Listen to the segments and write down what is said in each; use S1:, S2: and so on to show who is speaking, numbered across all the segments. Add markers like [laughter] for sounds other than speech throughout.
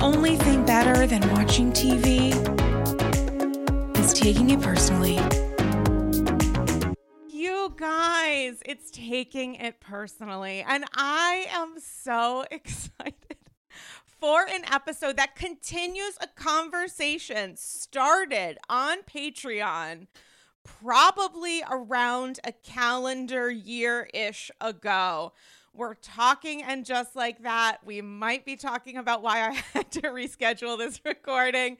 S1: only thing better than watching TV is taking it personally.
S2: You guys, it's taking it personally. And I am so [laughs] excited for an episode that continues a conversation started on Patreon probably around a calendar year ish ago. We're talking, and just like that, we might be talking about why I [laughs] had to reschedule this recording.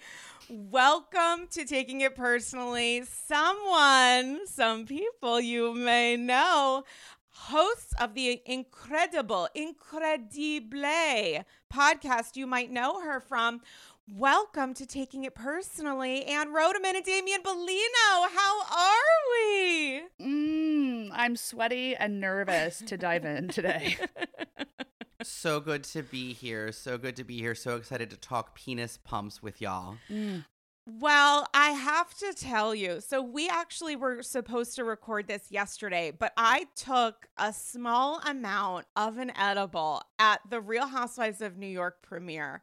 S2: Welcome to Taking It Personally. Someone, some people you may know, hosts of the incredible, incredible podcast. You might know her from. Welcome to Taking It Personally, Anne Rodeman and Damian Bellino. How are we?
S3: Mm, I'm sweaty and nervous to dive in today. [laughs]
S4: so good to be here. So good to be here. So excited to talk penis pumps with y'all.
S2: Mm. Well, I have to tell you. So, we actually were supposed to record this yesterday, but I took a small amount of an edible at the Real Housewives of New York premiere.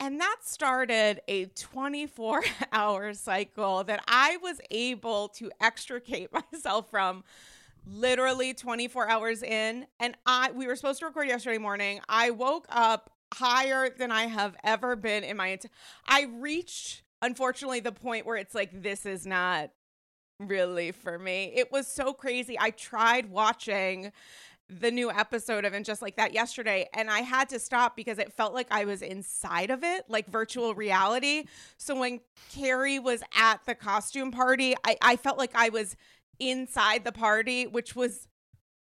S2: And that started a 24 [laughs] hour cycle that I was able to extricate [laughs] myself from literally 24 hours in. And I we were supposed to record yesterday morning. I woke up higher than I have ever been in my entire I reached unfortunately the point where it's like this is not really for me. It was so crazy. I tried watching the new episode of and just like that yesterday and i had to stop because it felt like i was inside of it like virtual reality. So when carrie was at the costume party i, I felt like i was inside the party which was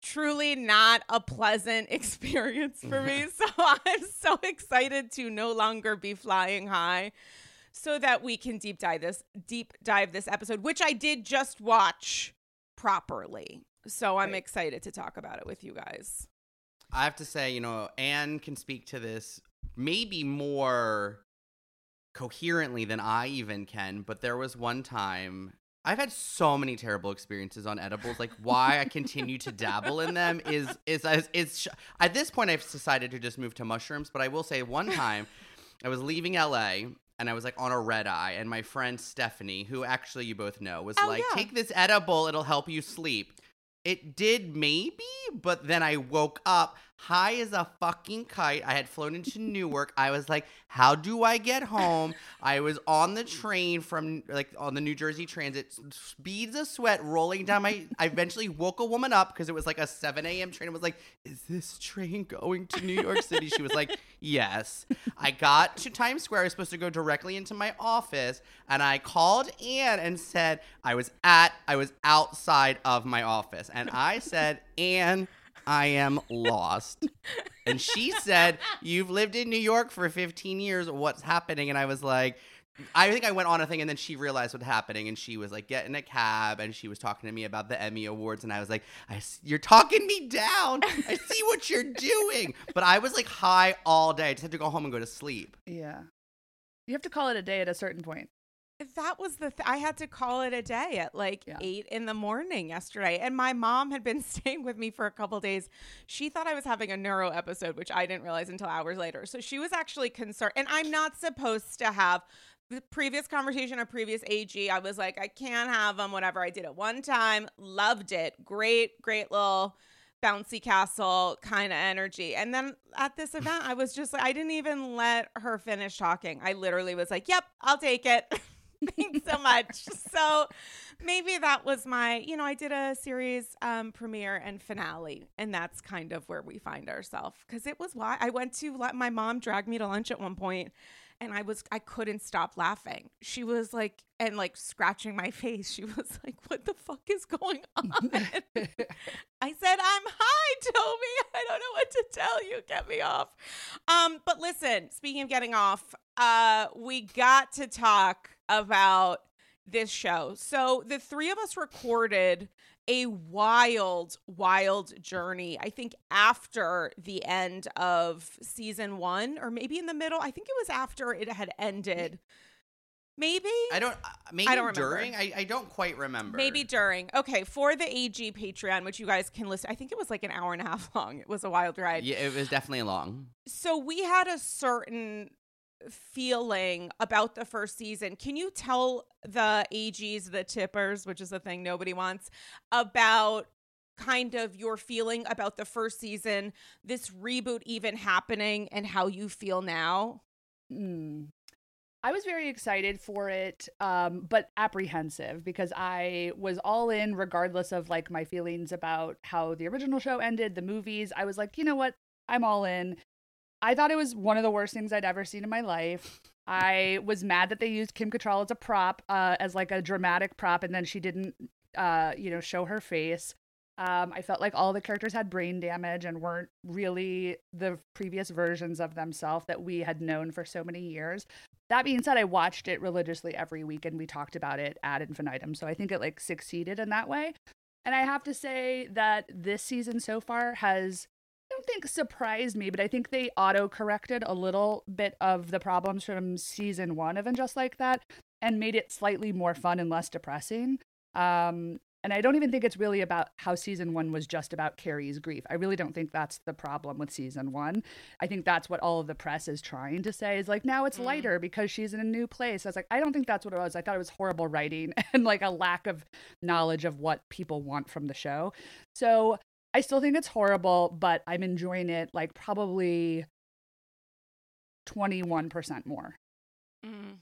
S2: truly not a pleasant [laughs] experience for me. [laughs] So i'm so excited to no longer be flying high so that we can deep dive this deep dive this episode which i did just watch properly so I'm excited to talk about it with you guys.
S4: I have to say, you know, Anne can speak to this maybe more coherently than I even can, but there was one time I've had so many terrible experiences on edibles. Like why I continue to dabble in them is is is, is at this point I've decided to just move to mushrooms. But I will say one time [laughs] I was leaving LA and I was like on a red eye, and my friend Stephanie, who actually you both know, was oh, like, yeah. "Take this edible; it'll help you sleep." It did maybe, but then I woke up high as a fucking kite. I had flown into Newark. I was like, how do I get home? I was on the train from like on the New Jersey Transit, beads of sweat rolling down my. I eventually woke a woman up because it was like a 7 a.m. train. I was like, is this train going to New York City? She was like, yes. I got to Times Square. I was supposed to go directly into my office, and I called Anne and said I was at, I was outside of my office, and I said, Anne. I am lost. and she [laughs] said, You've lived in New York for 15 years. What's happening? And I was like, I think I went on a thing and then she realized what's happening and she was like getting a cab and she was talking to me about the Emmy Awards and I was like, I, you're talking me down. I see what you're [laughs] doing. But I was like high all day. I just had to go home and go to sleep.
S3: Yeah. You have to call it a day at a certain point
S2: that was the th- I had to call it a day at like yeah. eight in the morning yesterday, and my mom had been [laughs] staying with me for a couple days. She thought I was having a neuro episode, which I didn't realize until hours later. So she was actually concerned, and I'm not supposed to have the previous conversation, a previous AG. I was like, I can't have them. Whatever. I did it one time, loved it. Great, great little bouncy castle kind of energy. And then at this event, I was just like, I didn't even let her finish talking. I literally was like, Yep, I'll take it. [laughs] [laughs] Thanks so much. so maybe that was my, you know, I did a series um, premiere and finale, and that's kind of where we find ourselves. Because it was why I went to let my mom drag me to lunch at one point, and I was I couldn't stop laughing. She was like and like scratching my [laughs] face. She was like, "What the fuck is going [laughs] on?" I said, "I'm high, Toby. I don't know what to tell you. Get me off." Um, but listen, speaking of getting off, uh, we got to talk about this show. So the three of us recorded a wild, wild journey. I think after the end of season one, or maybe in the middle. I think it was after it had ended. Maybe
S4: I don't. Uh, maybe I don't during. I, I don't quite remember.
S2: Maybe during. Okay, for the AG Patreon, which you guys can listen. I think it was like an hour and a half [laughs] long. It was a wild ride.
S4: Yeah, it was definitely long.
S2: So we had a certain feeling about the first season. Can you tell the AGs, the tippers, which is a thing nobody wants, about kind of your feeling about the first season, this reboot even happening, and how you feel now?
S3: Mm. I was very excited for it, um, but apprehensive because I was all in, regardless of like my feelings about how the original show ended, the movies. I was like, you know what? I'm all in. I thought it was one of the worst things I'd ever seen in my life. I was mad that they used Kim Cattrall as a prop, uh, as like a dramatic prop, and then she didn't, uh, you know, show her face. Um, I felt like all the characters had brain damage and weren't really the previous versions of themselves that we had known for so many years. That being said, I watched it religiously every week and we talked about it ad infinitum. So I think it like succeeded in that way. And I have to say that this season so far has don't think surprised me, but I think they auto corrected a little bit of the problems from season one of And Just Like That and made it slightly more fun and less depressing. Um, and I don't even think it's really about how season one was just about Carrie's grief. I really don't think that's the problem with season one. I think that's what all of the press is trying to say is like, now it's mm. lighter because she's in a new place. I was like, I don't think that's what it was. I thought it was horrible writing [laughs] and like a lack of knowledge of what people want from the show. So I still think it's horrible, but I'm enjoying it like probably 21% more.
S4: Mm.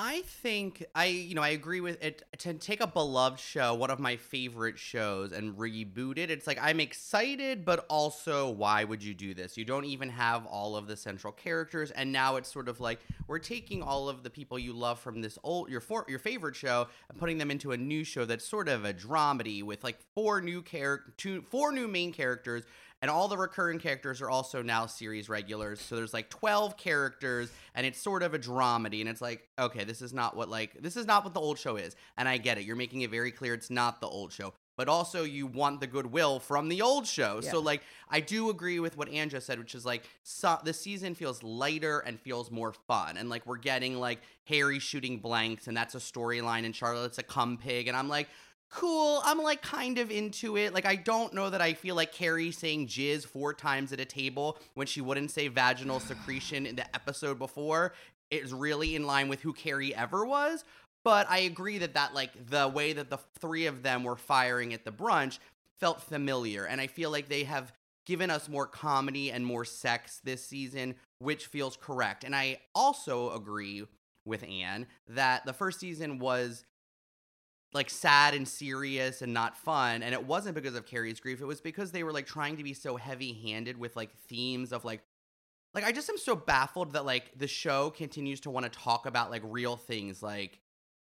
S4: I think I, you know, I agree with it. To take a beloved show, one of my favorite shows, and reboot it, it's like I'm excited, but also, why would you do this? You don't even have all of the central characters, and now it's sort of like we're taking all of the people you love from this old your for, your favorite show and putting them into a new show that's sort of a dramedy with like four new character, two, four new main characters and all the recurring characters are also now series regulars. So there's like 12 characters and it's sort of a dramedy and it's like, okay, this is not what like this is not what the old show is. And I get it. You're making it very clear it's not the old show. But also you want the goodwill from the old show. Yeah. So like I do agree with what Anne said, which is like so, the season feels lighter and feels more fun. And like we're getting like Harry shooting blanks and that's a storyline and Charlotte's a cum pig. And I'm like, cool. I'm like kind of into it. Like I don't know that I feel like Carrie saying jizz four times at a table when she wouldn't say vaginal secretion in the episode before is really in line with who Carrie ever was. But I agree that that like the way that the three of them were firing at the brunch felt familiar, and I feel like they have given us more comedy and more sex this season, which feels correct. And I also agree with Anne that the first season was like sad and serious and not fun and it wasn't because of carrie's grief it was because they were like trying to be so heavy handed with like themes of like like i just am so baffled that like the show continues to want to talk about like real things like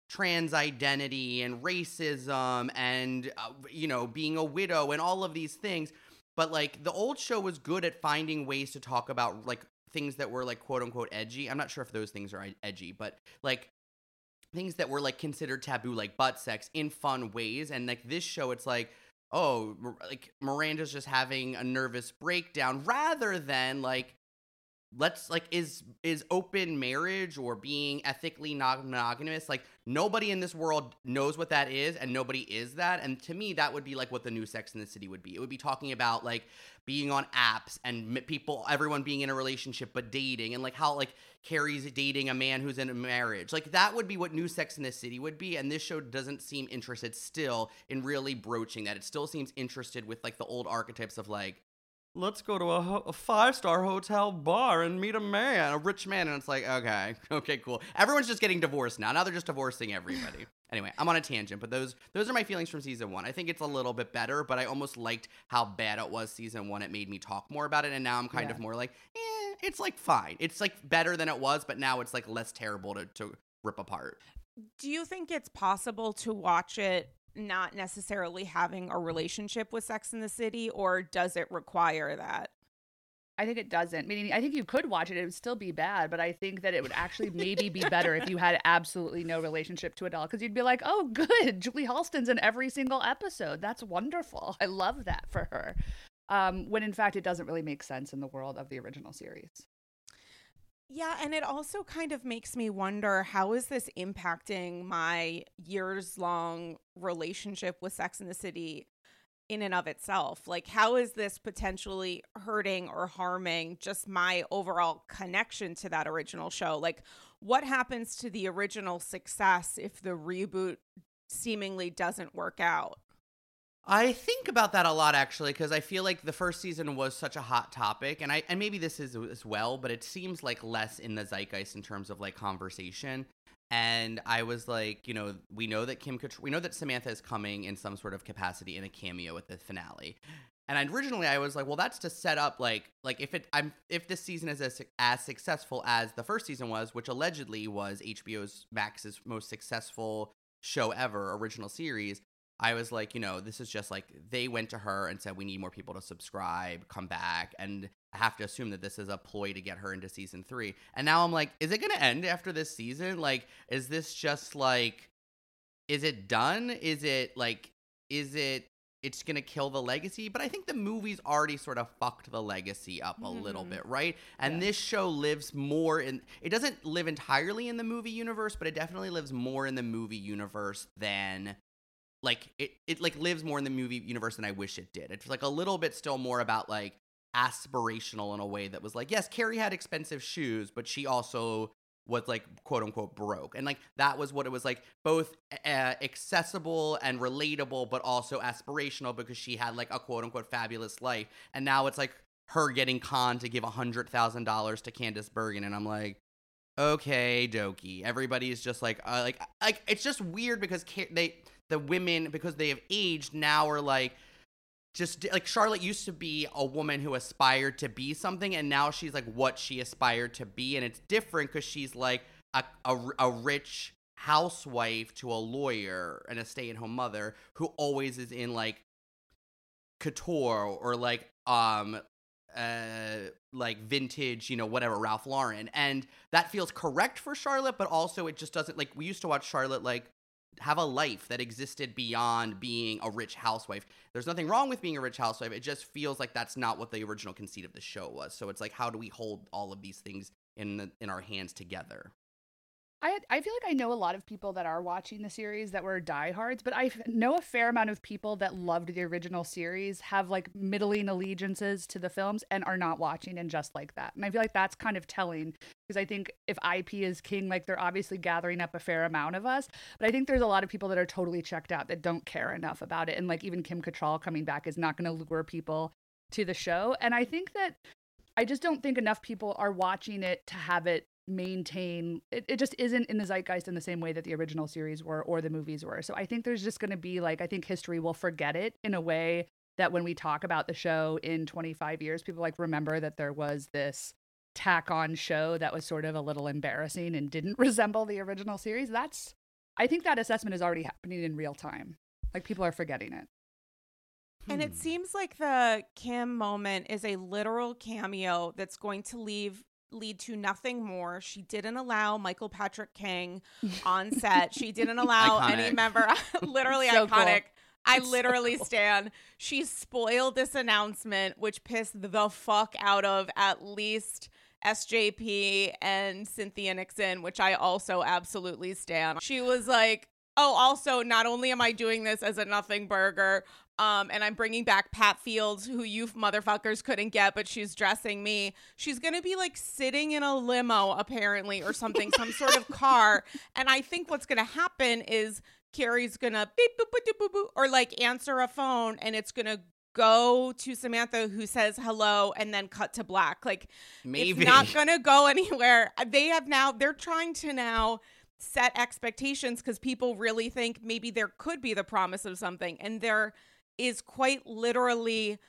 S4: trans identity and racism and uh, you know being a widow and all of these things but like the old show was good at finding ways to talk about like things that were like quote unquote edgy. I'm not sure if those things are edgy but like things that were like considered taboo like butt sex in fun ways. And like this show it's like oh like miranda's just having a nervous breakdown rather than like let's like is is open marriage or being ethically non monogamous like nobody in this world knows what that is and nobody is that. And to me that would be like what the new sex in the city would be. It would be talking about like being on apps and people everyone being in a relationship but dating and like how like carrie's dating a man who's in a marriage. Like that would be what new sex in the city would be. And this show doesn't seem interested still in really broaching that. It still seems interested with like the old archetypes of like let's go to a, ho- a five star hotel bar and meet a man, a rich man. And it's like, okay, [laughs] okay, cool. Everyone's just getting divorced now. Now they're just divorcing everybody. [laughs] anyway, I'm on a tangent, but those those are my feelings from season one. I think it's a little bit better, but I almost liked how bad it was season one. It made me talk more about it, and now I'm kind yeah. of more like, eh, it's like fine. It's like better than it was, but now it's like less terrible to, to rip apart.
S2: Do you think it's possible to watch it not necessarily having a relationship with Sex in the City, or does it require that?
S3: I think it doesn't. Meaning, I think you could watch it; it would still be bad, but I think that it would actually maybe be better if you had absolutely no relationship to it all, because you'd be like, "Oh, good, [laughs] Julie Halston's in every single episode. That's wonderful. I love that for her." Um, when in fact, it doesn't really make sense in the world of the original series.
S2: Yeah, and it also kind of makes me wonder how is this impacting my years long relationship with Sex in the City? in and of itself? Like, how is this potentially hurting or harming just my overall connection to that original show? Like, what happens to the original success if the reboot seemingly doesn't work out?
S4: I think about that a lot actually because I feel like the first season was such a hot topic, and I and maybe this is as well, but it seems like less in the zeitgeist in terms of like conversation. And I was like, you know, we know that Kim, we know that Samantha is coming in some sort of capacity in a cameo at the finale. And originally I was like, well, that's to set up like like if it I'm if this season is as as successful as the first season was, which allegedly was HBO's Max's most successful show ever, original series, I was like, you know, this is just like they went to her and said, we need more people to subscribe, come back. And I have to assume that this is a ploy to get her into season three. And now I'm like, is it going to end after this season? Like, is this just like, is it done? Is it like, is it, it's going to kill the legacy? But I think the movie's already sort of fucked the legacy up a mm-hmm. little bit, right? And yeah. this show lives more in, it doesn't live entirely in the movie universe, but it definitely lives more in the movie universe than like it it like lives more in the movie universe than I wish it did. It's like a little bit still more about like aspirational in a way that was like, yes, Carrie had expensive shoes, but she also was like quote unquote broke. And like that was what it was like both uh, accessible and relatable, but also aspirational because she had like a quote unquote fabulous life. And now it's like her getting con to give a hundred thousand dollars to Candice Bergen. And I'm like, okay, Doki. Everybody's just like, uh, like, like it's just weird because they the women because they have aged now are like just like Charlotte used to be a woman who aspired to be something, and now she's like what she aspired to be, and it's different because she's like a, a, a rich housewife to a lawyer and a stay-at-home mother who always is in like couture or like um uh like vintage you know whatever ralph lauren and that feels correct for charlotte but also it just doesn't like we used to watch charlotte like have a life that existed beyond being a rich housewife. There's nothing wrong with being a rich housewife. It just feels like that's not what the original conceit of the show was. So it's like how do we hold all of these things in the, in our hands together?
S3: I I feel like I know a lot of people that are watching the series that were diehards, but I know a fair amount of people that loved the original series, have like middling allegiances to the films, and are not watching and just like that. And I feel like that's kind of telling because I think if IP is king, like they're obviously gathering up a fair amount of us. But I think there's a lot of people that are totally checked out that don't care enough about it, and like even Kim Cattrall coming back is not going to lure people to the show. And I think that I just don't think enough people are watching it to have it maintain it, it just isn't in the zeitgeist in the same way that the original series were or the movies were. So i think there's just going to be like i think history will forget it in a way that when we talk about the show in 25 years people like remember that there was this tack on show that was sort of a little embarrassing and didn't [laughs] resemble the original series. That's i think that assessment is already happening in real time. Like people are forgetting it.
S2: And it hmm. seems like the Kim moment is a literal cameo that's going to leave lead to nothing more. She didn't allow Michael Patrick King [laughs] on set. She didn't allow any member [laughs] literally so iconic. Cool. I literally so cool. stand. She spoiled this announcement, which pissed the fuck out of at least SJP and Cynthia Nixon, which I also absolutely stand. She was like, Oh, also, not only am I doing this as a nothing burger, um, and I'm bringing back Pat Fields, who you motherfuckers couldn't get, but she's dressing me. She's gonna be like sitting in a limo, apparently, or something, some sort of car. [laughs] And I think what's gonna happen is Carrie's gonna beep boop boop boop boop, or like answer a phone, and it's gonna go to Samantha who says hello and then cut to black. Like Maybe. it's not [laughs] gonna go anywhere. They have now they're trying to now set expectations because people really think maybe there could be the promise of something and there is quite literally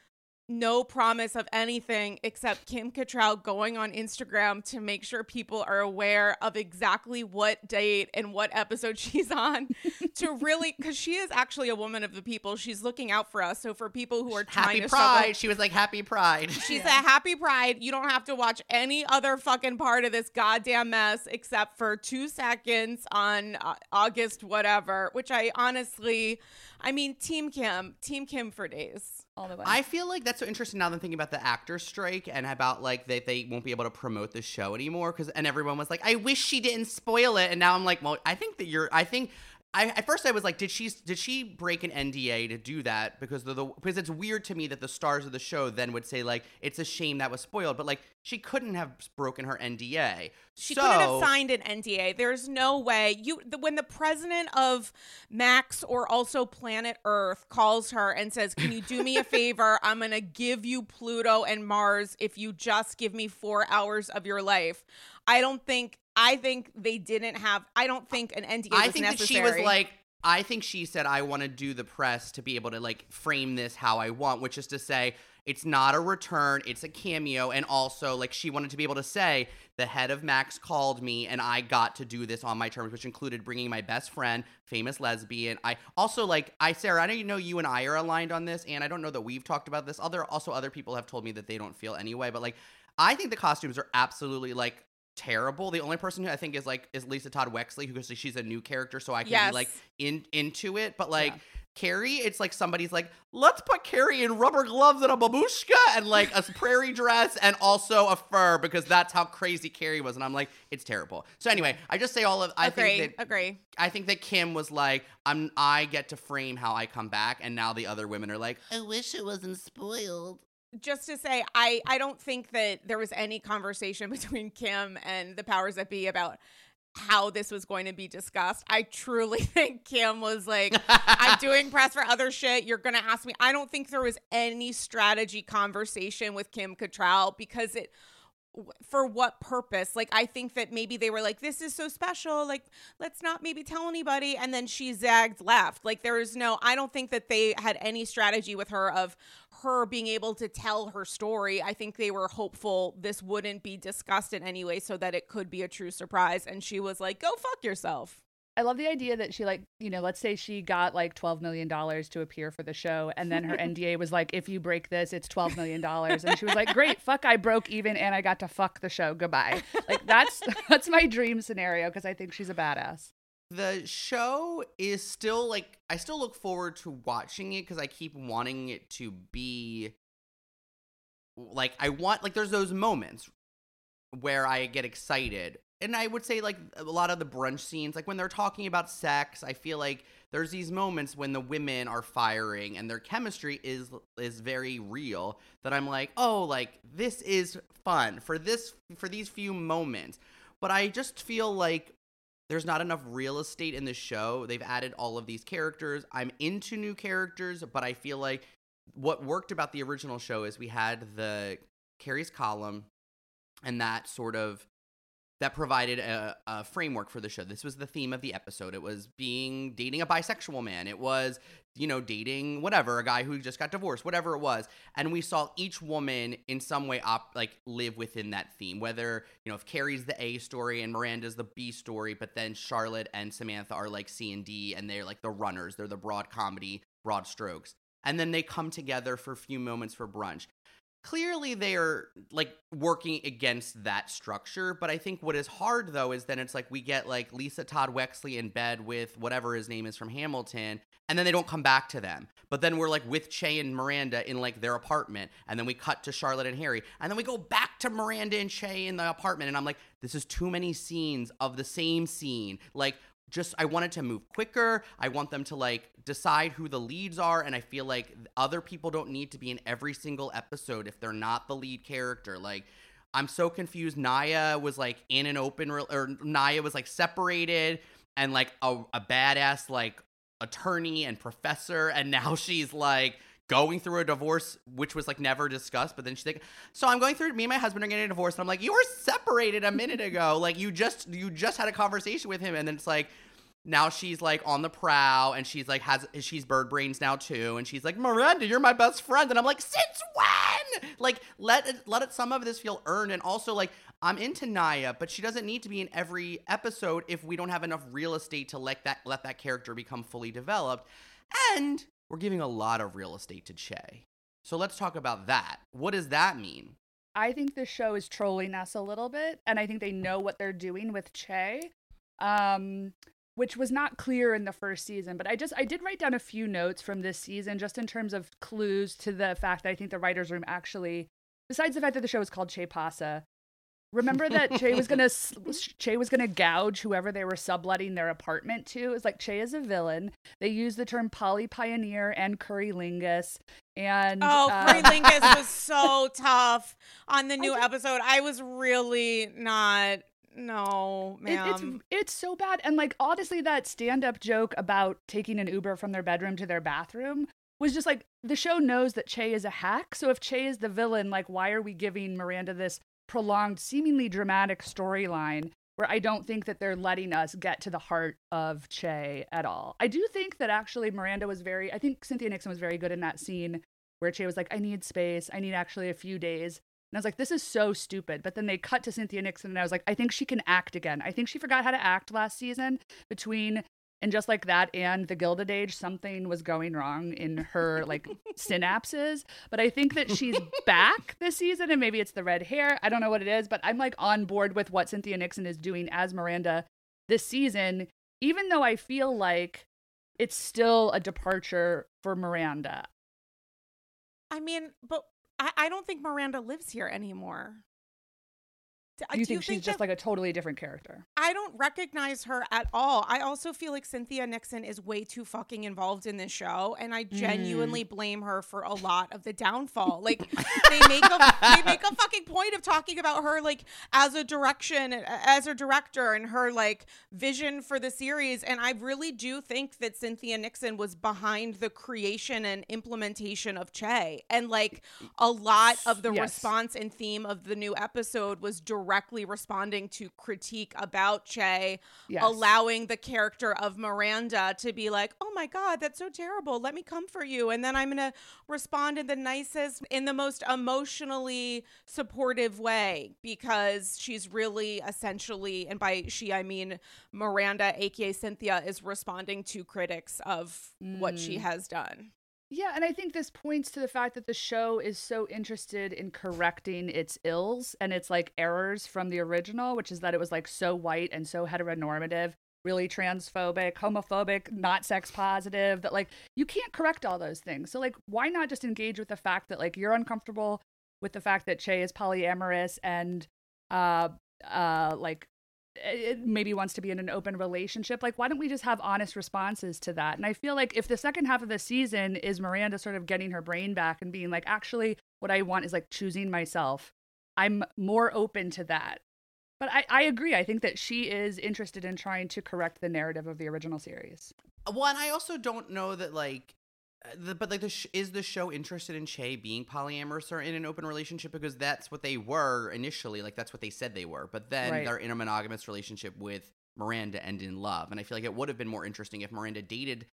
S2: no promise of anything except Kim Cattrall going on Instagram to make sure people are aware of exactly what date and what episode [laughs] she's on to really because she is actually a woman of the people. She's looking out for us. So for people who are
S4: happy
S2: pride,
S4: struggle, she was like happy pride. [laughs]
S2: She's yeah. a happy pride. You don't have to watch any other fucking part of this goddamn mess except for two seconds on uh, August whatever, which I honestly, I mean, Team Kim, Team Kim for days
S3: all the way.
S4: I feel like that's so interesting now that I'm thinking about the actor strike and about like that they, they won't be able to promote the show anymore because and everyone was like, I wish she didn't spoil it, and now I'm like, well, I think that you're, I think I at first I was like, did she did she break an NDA to do that? Because the, the because it's weird to me that the stars of the show then would say like it's a shame that was spoiled, but like she couldn't have broken her NDA.
S2: She
S4: so,
S2: couldn't have signed an NDA. There's no way you the, when the president of Max or also Planet Earth calls her and says, "Can you do me a [laughs] favor? I'm gonna give you Pluto and Mars if you just give me four hours of your life." I don't think I think they didn't have. I don't think an NDA.
S4: I
S2: was
S4: think
S2: necessary.
S4: that she was like. I think she said, I want to do the press to be able to like frame this how I want, which is to say, it's not a return, it's a cameo. And also, like, she wanted to be able to say, the head of Max called me and I got to do this on my terms, which included bringing my best friend, famous lesbian. I also, like, I, Sarah, I know you know you and I are aligned on this, and I don't know that we've talked about this. Other, also, other people have told me that they don't feel anyway, but like, I think the costumes are absolutely like terrible. The only person who I think is like is Lisa Todd Wexley who because she's a new character, so I can
S2: Yes.
S4: be like in into it. But like
S3: Yeah.
S4: Carrie, it's like somebody's like, let's put Carrie in rubber gloves and a babushka and like a [laughs] prairie dress and also a fur because that's how crazy Carrie was. And I'm like, it's terrible. So anyway, I just say all of I
S2: agree,
S4: think that
S2: agree.
S4: I think that Kim was like, I'm I get to frame how I come back, and now the other women are like, I wish it wasn't spoiled.
S2: Just to say I I don't think that there was any conversation [laughs] between Kim and the powers that be about how this was going to be discussed. I truly [laughs] think Kim was like I'm [laughs] doing press for other shit. You're going to ask me. I don't think there was any strategy conversation with Kim Cattrall because it for what purpose? Like I think that maybe they were like this is so special, like let's not maybe tell anybody and then she zagged left. Like there is no I don't think that they had any strategy with her of her being able to tell her story. I think they were hopeful this wouldn't be discussed in any way so that it could be a true surprise and she was like go fuck yourself.
S3: I love the idea that she like, you know, let's say she got like 12 million dollars to appear for the show and then her [laughs] NDA was like if you break this it's 12 million dollars and she was like great, fuck I broke even and I got to fuck the show. Goodbye. Like that's [laughs] that's my dream scenario because I think she's a badass.
S4: the show is still like I still look forward to watching it because I keep wanting it to be like I want like there's those moments where I get excited. And I would say like a lot of the brunch scenes, like when they're talking about sex, I feel like there's these moments when the women are firing and their chemistry is is very real that I'm like, "Oh, like this is fun for this for these few moments." But I just feel like there's not enough real estate in the show. They've added all of these characters. I'm into new characters, but I feel like what worked about the original show is we had the Carrie's column and that sort of that provided a, a framework for the show. This was the theme of the episode. It was being dating a bisexual man. It was, you know, dating whatever, a guy who just got divorced, whatever it was. And we saw each woman in some way op- like live within that theme. Whether, you know, if Carrie's the A story and Miranda's the B story, but then Charlotte and Samantha are like C and D and they're like the runners. They're the broad comedy, broad strokes. And then they come together for a few moments for brunch clearly they are like working against that structure but i think what is hard though is then it's like we get like lisa todd wexley in bed with whatever his name is from hamilton and then they don't come back to them. But then we're like with che and miranda in like their apartment and then we cut to charlotte and harry and then we go back to miranda and che in the apartment and i'm like this is too many scenes of the same scene. Like just I wanted to move quicker. I want them to like decide who the leads are and I feel like other people don't need to be in every single episode if they're not the lead character. Like I'm so confused. Nya was like in an open re- or Nya was like separated and like a, a badass like attorney and professor and now [laughs] she's like going through a divorce which was like never discussed but then she's like so i'm going through me and my husband are getting a divorce and i'm like you were separated a minute ago. Like you just you just had a conversation with him and then it's like now she's like on the prow and she's like has she's bird brains now too and she's like miranda you're my best friend and i'm like since when? Like let it let it some of this feel earned and also like i'm into nya but she doesn't need to be in every episode if we don't have enough real estate to let that let that character become fully developed and we're giving a lot of real estate to che so let's talk about that what does that mean
S3: I think the show is trolling us a little bit, and I think they know what they're doing with Che, um, which was not clear in the first season. But I just I did write down a few notes from this season, just in terms of clues to the fact that I think the writers' room actually, besides the fact that the show is called Che Pasa, Remember that Che was gonna [laughs] Che was gonna gouge whoever they were subletting their apartment to. It's like Che is a villain. They use the term poly pioneer and currylingus. And
S2: oh,
S3: uh,
S2: currylingus was [laughs] so tough on the new episode. I was really not. No,
S3: it, it's it's so bad. And like honestly, that stand up joke about taking an Uber from their bedroom to their bathroom was just like the show knows that Che is a hack. So if Che is the villain, like why are we giving Miranda this prolonged, seemingly dramatic storyline where I don't think that they're letting us get to the heart of Che at all. I do think that actually Miranda was very, I think Cynthia Nixon was very good in that scene where Che was like, I need space. I need actually a few days. And I was like, this is so stupid. But then they cut to Cynthia Nixon, and I was like, I think she can act again. I think she forgot how to act last season between and just like that and the Gilded Age, something was going wrong in her like [laughs] synapses. But I think that she's [laughs] back this season, and maybe it's the red hair. I don't know what it is, but I'm like on board with what Cynthia Nixon is doing as Miranda this season, even though I feel like it's still a departure for Miranda.
S2: I mean, but I, I don't think Miranda lives here anymore.
S3: Do you, think, she's just like a totally different character?
S2: I don't recognize her at all. I also feel like Cynthia Nixon is way too fucking involved in this show, and I genuinely mm. blame her for a lot of the downfall. Like [laughs] they make a they make a fucking point of talking about her like as a direction as a director and her like vision for the series, and I really do think that Cynthia Nixon was behind the creation and implementation of Che, and like a lot of the yes. response and theme of the new episode was direct directly responding to critique about Che, yes. allowing the character of Miranda to be like, oh my God, that's so terrible. Let me come for you. And then I'm going to respond in the nicest, in the most emotionally supportive way because she's really essentially, and by she, I mean Miranda, aka Cynthia, is responding to critics of mm. what she mm. has done.
S3: Yeah, and I think this points to the fact that the show is so interested in correcting its ills and its like errors from the original, which is that it was like so white and so heteronormative, really transphobic, homophobic, not sex positive, that like you can't correct all those things. So like why not just engage with the fact that like you're uncomfortable with the fact that Che is polyamorous and uh uh like maybe wants to be in an open relationship like why don't we just have honest responses to that? And i feel like if the second half of the season is miranda sort of getting her brain back and being like actually what i want is like choosing myself i'm more open to that. But I, I agree. I think that she is interested in trying to correct the narrative of the original series.
S4: Well and i also don't know that like Uh, the, but like, the sh- is the show interested in Che being polyamorous or in an open relationship because that's what they were initially. Like that's what they said they were. But then right. they're in a monogamous relationship with Miranda and in love. And I feel like it would have been more interesting if Miranda dated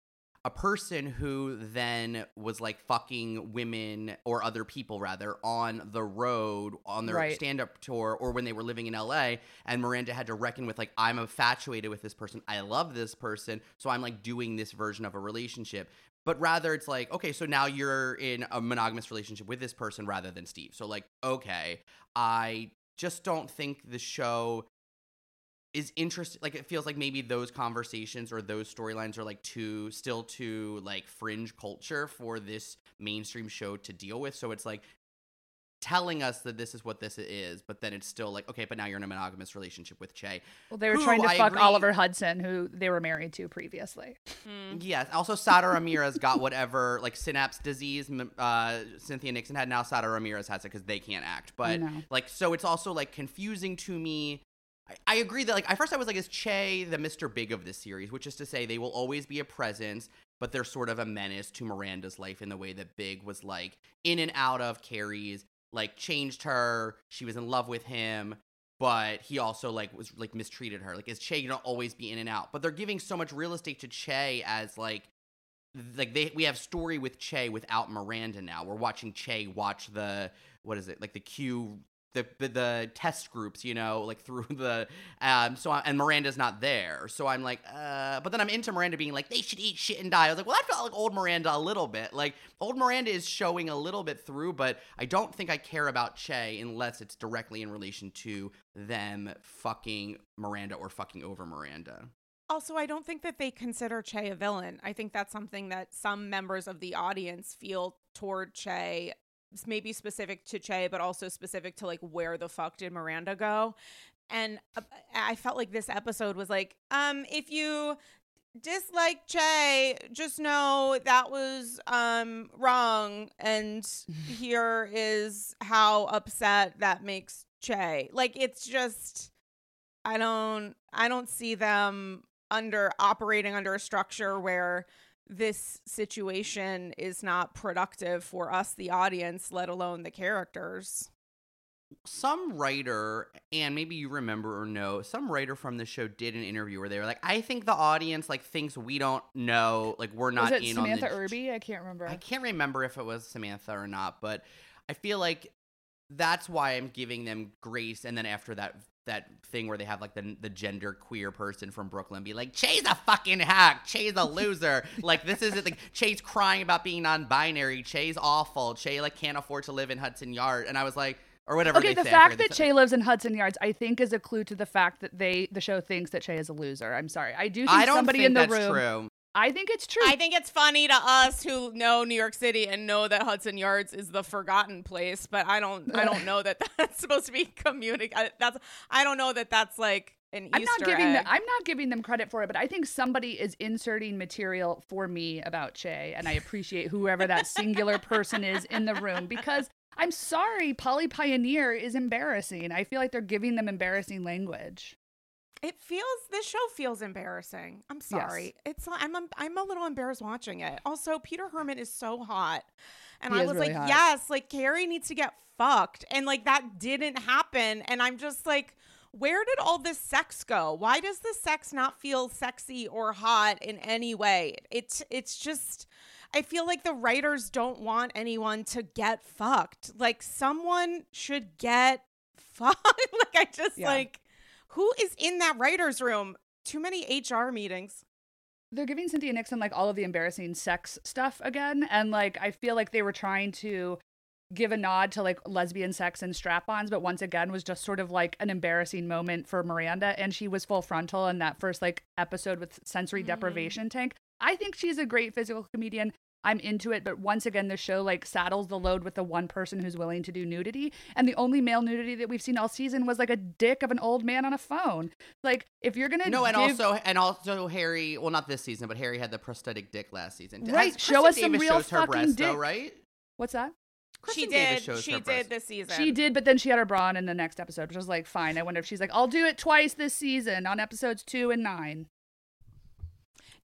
S4: a person who then was like fucking women or other people rather on the road on their right. stand-up tour or when they were living in LA and Miranda had to reckon with like I'm infatuated with this person I love this person so I'm like doing this version of a relationship but rather it's like okay so now you're in a monogamous relationship with this person rather than steve. So like okay i just don't think the show is interested like it feels like maybe those conversations or those storylines are like too still too like fringe culture for this mainstream show to deal with. So it's like telling us that this is what this is, but then it's still like, okay, but now you're in a monogamous relationship with Che.
S3: Well, they were trying to I fuck agree, Oliver Hudson, who they were married to previously.
S4: Mm. Yes. Also, Sara Ramirez got whatever, like synapse disease uh, Cynthia Nixon had. Now Sara Ramirez has it because they can't act. But, like, so it's also, like, confusing to me. I, I agree that, like, at first I was like, is Che the Mr. Big of this series? Which is to say, they will always be a presence but they're sort of a menace to Miranda's life in the way that Big was like in and out of Carrie's like changed her. She was in love with him, but he also like was like mistreated her. Like is Che gonna always be in and out? But they're giving so much real estate to Che as like like they we have story with Che without Miranda now. We're watching Che watch the what is it like the Q the, the, test groups, you know, like [laughs] through the um. So I, and Miranda's not there, so I'm like, uh. But then I'm into Miranda being like, they should eat shit and die. I was like, well, I felt like old Miranda a little bit. Like old Miranda is showing a little bit through, but I don't think I care about Che unless it's directly in relation to them fucking Miranda or fucking over Miranda.
S2: Also, I don't think that they consider Che a villain. I think that's something that some members of the audience feel toward Che maybe specific to Che, but also specific to like where the fuck did Miranda go? And uh, I felt like this episode was like, um, if you dislike Che, just know that was um wrong, and [laughs] here is how upset that makes Che. Like it's just, I don't, I don't see them under operating under a structure where this situation is not productive for us, the audience, let alone the characters.
S4: Some writer, and maybe you remember or know, some writer from the show did an interview where they were like, "I think the audience like thinks we don't know, like we're not
S3: Was it
S4: in
S3: Samantha
S4: on the."
S3: Samantha Irby? I can't remember.
S4: I can't remember if it was Samantha or not, but I feel like that's why I'm giving them grace. And then after that, that thing where they have like the the gender queer person from Brooklyn be like, Che's a fucking hack. Che's a loser. [laughs] like this isn't like Che's crying about being non-binary. Che's awful. Che like can't afford to live in Hudson Yard. And I was like, or whatever.
S3: Okay,
S4: they
S3: the fact that Che lives in Hudson Yards, I think, is a clue to the fact that they the show thinks that Che is a loser. I'm sorry, I do think
S4: I don't
S3: somebody
S4: think
S3: in the
S4: that's
S3: room.
S4: true.
S3: I think it's true.
S2: I think it's funny to us who know New York City and know that Hudson Yards is the forgotten place, but I don't I don't know that [laughs] that's supposed to be communicated. That's I don't know that that's like an
S3: I'm
S2: Easter
S3: not giving
S2: egg.
S3: them, I'm not giving them credit for it, but I think somebody is inserting material for me about Che, and I appreciate whoever that singular person is in the room because I'm sorry, Polly Pioneer is embarrassing. I feel like they're giving them embarrassing language.
S2: It feels this show feels embarrassing. I'm sorry. It's I'm um, I'm a little embarrassed watching it. Also, Peter Herman is so hot. And
S3: He
S2: I was
S3: really
S2: like,
S3: hot.
S2: yes, like Carrie needs to get fucked. And like that didn't happen. And I'm just like, where did all this sex go? Why does the sex not feel sexy or hot in any way? It's it's just I feel like the writers don't want anyone to get fucked. Like someone should get [laughs] fucked. like I just
S3: Yeah.
S2: like who is in that writer's room? Too many HR meetings.
S3: they're giving Cynthia Nixon like all of the embarrassing sex stuff again. And like, I feel like they were trying to give a nod to like lesbian sex and strap ons, but once again was just sort of like an embarrassing moment for Miranda. And she was full frontal in that first like episode with sensory
S2: Mhm.
S3: deprivation tank. I think she's a great physical comedian. I'm into it, but once again, the show like saddles the load with the one person who's willing to do nudity, and the only male nudity that we've seen all season was like a dick of an old man on a phone. Like, if you're gonna
S4: No, and
S3: give-
S4: also and also Harry. Well, not this season, but Harry had the prosthetic dick last season.
S3: Right,
S4: Has
S3: show
S4: Kristin
S3: us some
S4: Davis
S3: real
S4: shows her
S3: fucking
S4: breast, though,
S3: dick.
S4: right?
S3: what's that?
S4: Kristin
S2: she
S4: Davis
S2: did.
S4: shows
S2: She
S4: her
S2: did
S4: breast.
S2: this season.
S3: She did, but then she had her bra on in the next episode, which was like fine. I wonder if she's like, I'll do it twice this season on episodes two and nine.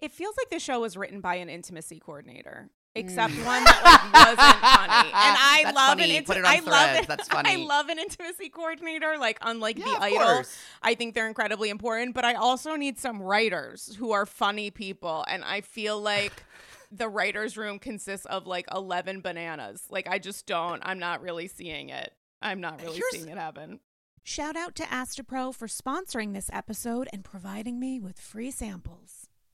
S2: It feels like the show was written by an intimacy coordinator, except
S3: Mm.
S2: one that like wasn't funny. [laughs] And I
S4: That's
S2: love
S4: funny.
S2: an inti- [laughs] I love it.
S4: That's
S2: I love an intimacy coordinator. Like unlike
S4: Yeah,
S2: the idol,
S4: course.
S2: I think they're incredibly important. But I also need some writers who are funny people, and I feel like. [laughs] The writers' room consists of like eleven bananas. Like I just don't. I'm not really seeing it. I'm not really
S4: Here's-
S2: seeing it happen. Shout out to Astepro for sponsoring this episode and providing me with free samples.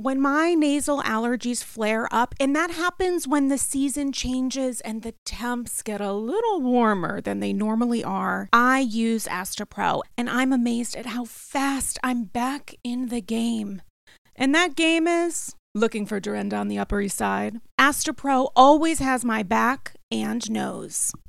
S2: When my nasal allergies flare up, and that happens when the season changes and the temps get a little warmer than they normally are, I use Astepro, and I'm amazed at how fast I'm back in the game. And that game is looking for Dorinda on the Upper East Side. Astepro always has my back and nose.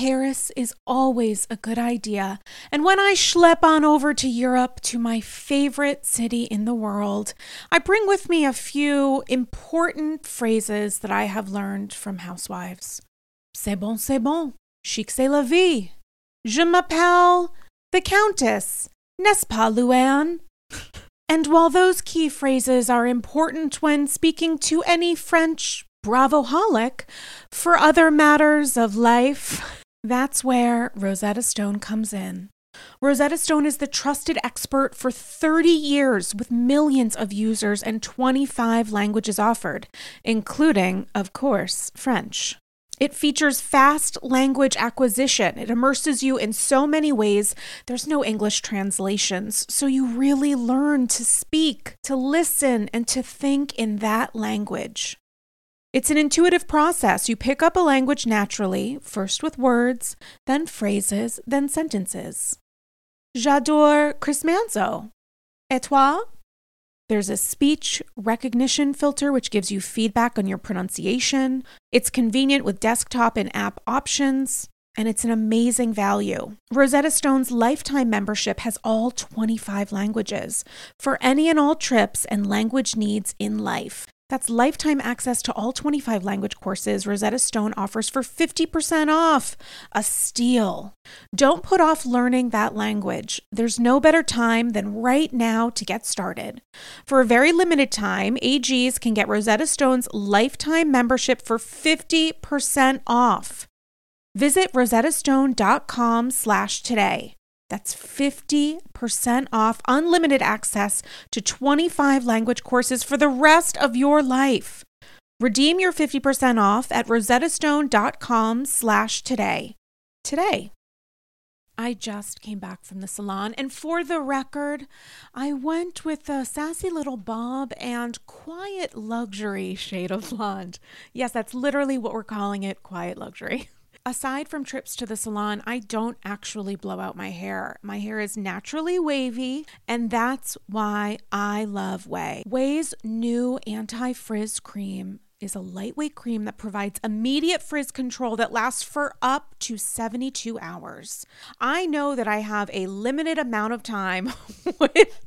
S2: Paris is always a good idea. And when I schlep on over to Europe to my favorite city in the world, I bring with me a few important phrases that I have learned from housewives. C'est bon, c'est bon. Chic, c'est la vie. Je m'appelle the Countess. N'est-ce pas, Luann? And while those key phrases are important when speaking to any French bravoholic for other matters of life, that's where Rosetta Stone comes in. Rosetta Stone is the trusted expert for 30 years with millions of users and 25 languages offered, including, of course, French. It features fast language acquisition. It immerses you in so many ways. There's no English translations, so you really learn to speak, to listen, and to think in that language. It's an intuitive process. You pick up a language naturally, first with words, then phrases, then sentences. J'adore Chris Manzo. Et toi? There's a speech recognition filter, which gives you feedback on your pronunciation. It's convenient with desktop and app options, and it's an amazing value. Rosetta Stone's lifetime membership has all 25 languages for any and all trips and language needs in life. That's lifetime access to all 25 language courses Rosetta Stone offers for 50% off. A steal. Don't put off learning that language. There's no better time than right now to get started. For a very limited time, AGs can get Rosetta Stone's lifetime membership for 50% off. Visit rosettastone.com slash today. That's 50% off unlimited access to 25 language courses for the rest of your life. Redeem your 50% off at rosettastone.com slash today. Today. I just came back from the salon, and for the record, I went with a sassy little bob and quiet luxury shade of blonde. Yes, that's literally what we're calling it quiet luxury. [laughs] aside from trips to the salon, I don't actually blow out my hair. My hair is naturally wavy, and that's why I love Ouai. Ouai's new anti frizz cream is a lightweight cream that provides immediate frizz control that lasts for up to 72 hours. I know that I have a limited amount of time [laughs] with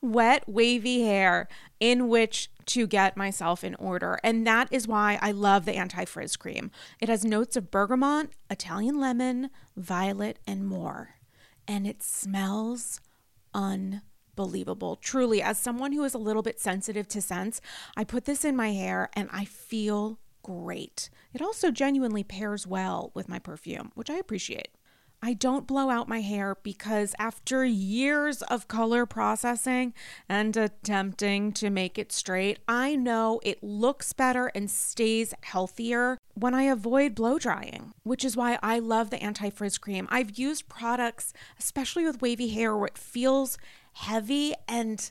S2: wet, wavy hair in which to get myself in order. And that is why I love the anti frizz cream. It has notes of bergamot, Italian lemon, violet, and more. And it smells unbelievable. Truly, as someone who is a little bit sensitive to scents, I put this in my hair and I feel great. It also genuinely pairs well with my perfume, which I appreciate. I don't blow out my hair because after years of color processing and attempting to make it straight, I know it looks better and stays healthier when I avoid blow drying, which is why I love the anti frizz cream. I've used products, especially with wavy hair, where it feels heavy and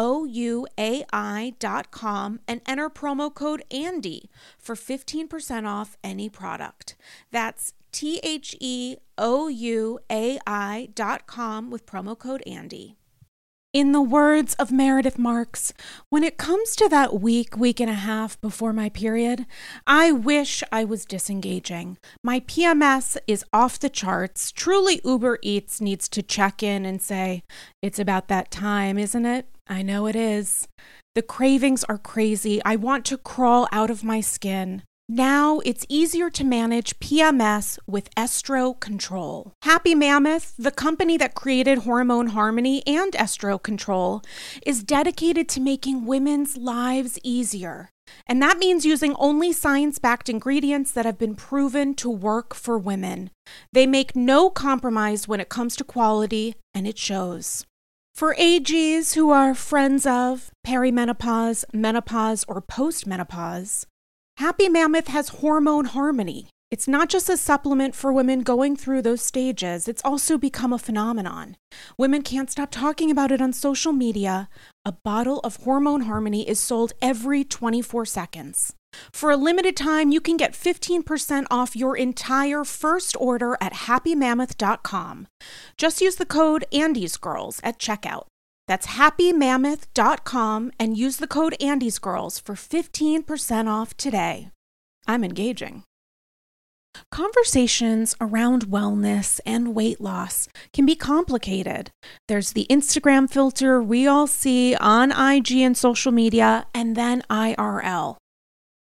S2: ouai.com and enter promo code ANDY for 15% off any product. That's T H E O U A I.com with promo code ANDY. In the words of Meredith Marks, when it comes to that week, week and a half before my period, I wish I was disengaging. My PMS is off the charts. Truly, Uber Eats needs to check in and say, It's about that time, isn't it? I know it is. The cravings are crazy. I want to crawl out of my skin. Now it's easier to manage PMS with Estro Control. Happy Mammoth, the company that created Hormone Harmony and Estro Control, is dedicated to making women's lives easier. And that means using only science backed ingredients that have been proven to work for women. They make no compromise when it comes to quality, and it shows. For AGs who are friends of perimenopause, menopause, or postmenopause, Happy Mammoth has Hormone Harmony. It's not just a supplement for women going through those stages, it's also become a phenomenon. Women can't stop talking about it on social media. A bottle of Hormone Harmony is sold every 24 seconds. For a limited time, you can get 15% off your entire first order at happymammoth.com. Just use the code AndysGirls at checkout. That's happymammoth.com and use the code AndysGirls for 15% off today. I'm engaging. Conversations around wellness and weight loss can be complicated. There's the Instagram filter we all see on IG and social media, and then IRL.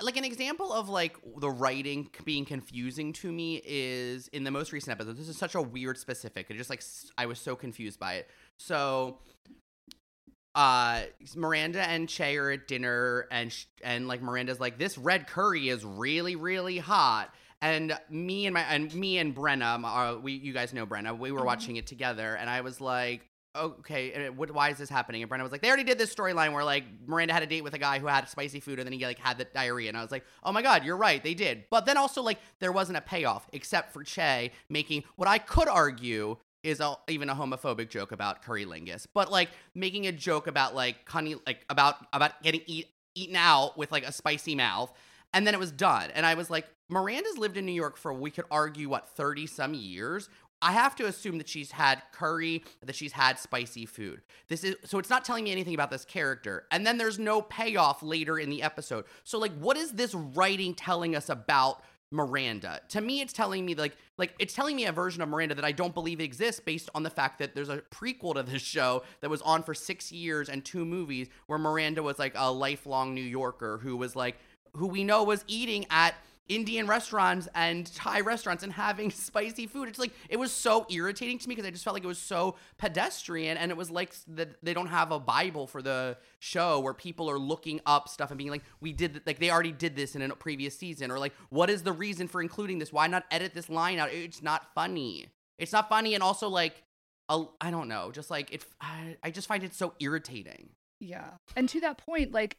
S4: like an example of like the writing being confusing to me is in the most recent episode. This is such a weird specific. It just like I was so confused by it. So uh Miranda and Che are at dinner and sh- and like Miranda's like this red curry is really really hot and me and my and me and Brenna uh, we you guys know Brenna we were mm-hmm. watching it together and I was like okay, what, why is this happening? And Brenna was like, they already did this storyline where like Miranda had a date with a guy who had spicy food and then he like had the diarrhea. And I was like, oh my God, you're right, they did. But then also like there wasn't a payoff except for Che making what I could argue is a, even a homophobic joke about curry lingus, but like making a joke about like Connie, like about about getting eat, eaten out with like a spicy mouth, and then it was done. And I was like, Miranda's lived in New York for we could argue what thirty some years. I have to assume that she's had curry, that she's had spicy food. This is so it's not telling me anything about this character. And then there's no payoff later in the episode. So like what is this writing telling us about Miranda? To me it's telling me like like it's telling me a version of Miranda that I don't believe exists based on the fact that there's a prequel to this show that was on for 6 years and two movies where Miranda was like a lifelong New Yorker who was like who we know was eating at Indian restaurants and Thai restaurants and having [laughs] spicy food. It's like it was so irritating to me because I just felt like it was so pedestrian and it was like that they don't have a bible for the show where people are looking up stuff and being like we did like they already did this in a previous season or like what is the reason for including this? Why not edit this line out? It's not funny. It's not funny and also like I don't know, just like it I, I just find it so irritating.
S3: Yeah. And to that point, like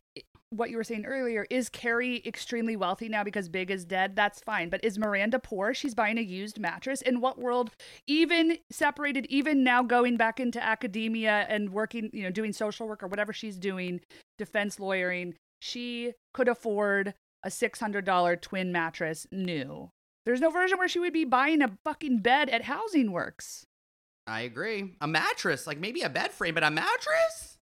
S3: what you were saying earlier, is Carrie extremely wealthy now because Big is dead? That's fine. But is Miranda poor? She's buying a used mattress. In what world, even separated, even now going back into academia and working, you know, doing social work or whatever she's doing, defense lawyering, she could afford a $600 twin mattress new. There's no version where she would be buying a fucking bed at Housing Works.
S4: I agree. A mattress, like maybe a bed frame, but a mattress?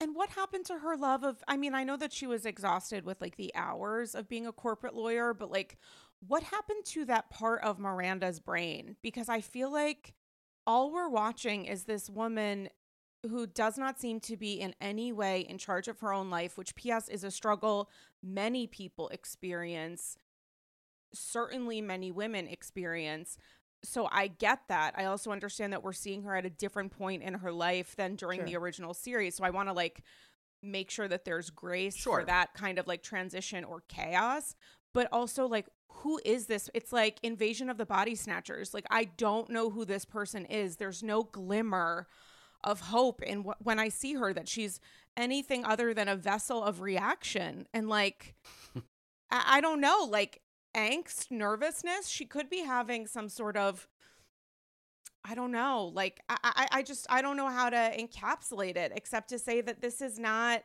S5: And what happened to her love of I mean, I know that she was exhausted with like the hours of being a corporate lawyer, but like what happened to that part of Miranda's brain? Because I feel like all we're watching is this woman who does not seem to be in any way in charge of her own life, which PS is a struggle many people experience, certainly many women experience so I get that. I also understand that we're seeing her at a different point in her life than during sure. the original series. So I want to like make sure that there's grace sure. for that kind of like transition or chaos. But also like who is this? It's like invasion of the body snatchers. Like I don't know who this person is. There's no glimmer
S2: of hope in wh- when I see her that she's anything other than a vessel of reaction and like [laughs] I, I don't know like angst nervousness she could be having some sort of I don't know. Like I, I, I just I don't know how to encapsulate it except to say that this is not.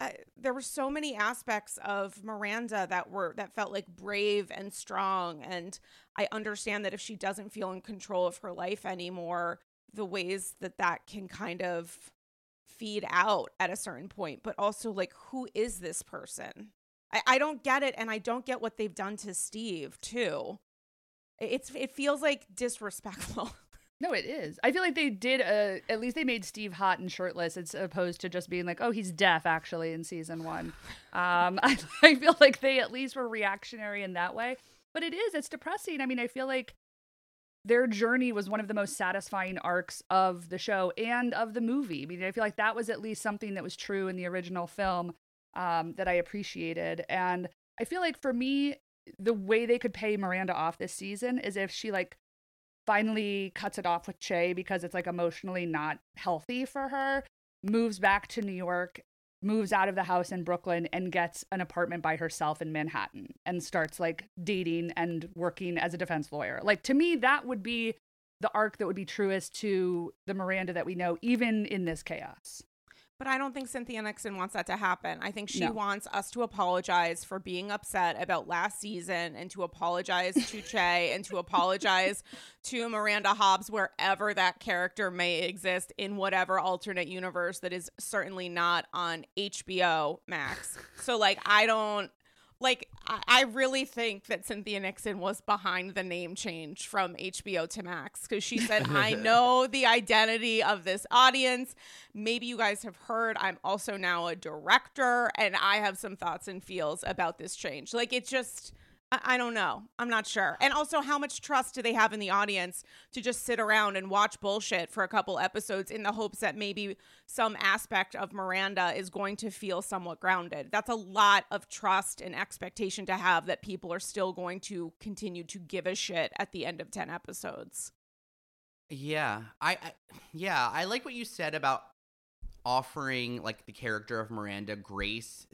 S2: Uh, there were so many aspects of Miranda that were that felt like brave and strong, and I understand that if she doesn't feel in control of her life anymore, the ways that that can kind of feed out at a certain point. But also, like, who is this person? I, I don't get it, and I don't get what they've done to Steve too. It's it feels like disrespectful. [laughs]
S3: No, it is. I feel like they did a. At least they made Steve hot and shirtless, as opposed to just being like, "Oh, he's deaf." Actually, in season one, um, [laughs] I, I feel like they at least were reactionary in that way. But it is. It's depressing. I mean, I feel like their journey was one of the most satisfying arcs of the show and of the movie. I mean, I feel like that was at least something that was true in the original film um, that I appreciated. And I feel like for me, the way they could pay Miranda off this season is if she like finally cuts it off with Che because it's like emotionally not healthy for her, moves back to New York, moves out of the house in Brooklyn and gets an apartment by herself in Manhattan and starts like dating and working as a defense lawyer. Like to me that would be the arc that would be truest to the Miranda that we know even in this chaos.
S2: But I don't think Cynthia Nixon wants that to happen. I think she
S3: No.
S2: wants us to apologize for being upset about last season and to apologize to [laughs] Che and to apologize to Miranda Hobbs wherever that character may exist in whatever alternate universe that is certainly not on HBO Max. So like I don't like I, really think that Cynthia Nixon was behind the name change from HBO to Max because she said, I [laughs] know the identity of this audience. Maybe you guys have heard I'm also now a director and I have some thoughts and feels about this change. Like it just I, don't know. I'm not sure. And also how much trust do they have in the audience to just sit around and watch bullshit for a couple episodes in the hopes that maybe some aspect of Miranda is going to feel somewhat grounded. That's a lot of trust and expectation to have that people are still going to continue to give a shit at the end of 10 episodes.
S4: Yeah, I, I yeah, I like what you said about offering like the character of Miranda grace,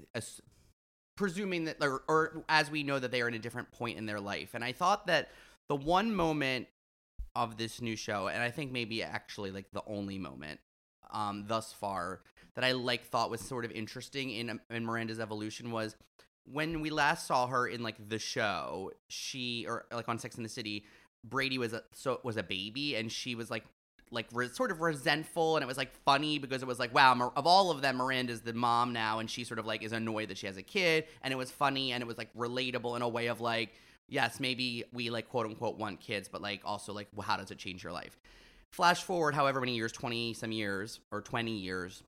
S4: presuming that or, or as we know that they are in a different point in their life. And I thought that the one moment of this new show, and I think maybe actually like the only moment um thus far that I like thought was sort of interesting in in Miranda's evolution was when we last saw her in like the show, she or like on Sex in the City, Brady was a so was a baby and she was like like re- sort of resentful and it was like funny because it was like wow Mir- of all of them Miranda's the mom now and she sort of like is annoyed that she has a kid and it was funny and it was like relatable in a way of like yes maybe we like quote unquote want kids but like also like well, how does it change your life? Flash forward however many years 20 some years or 20 years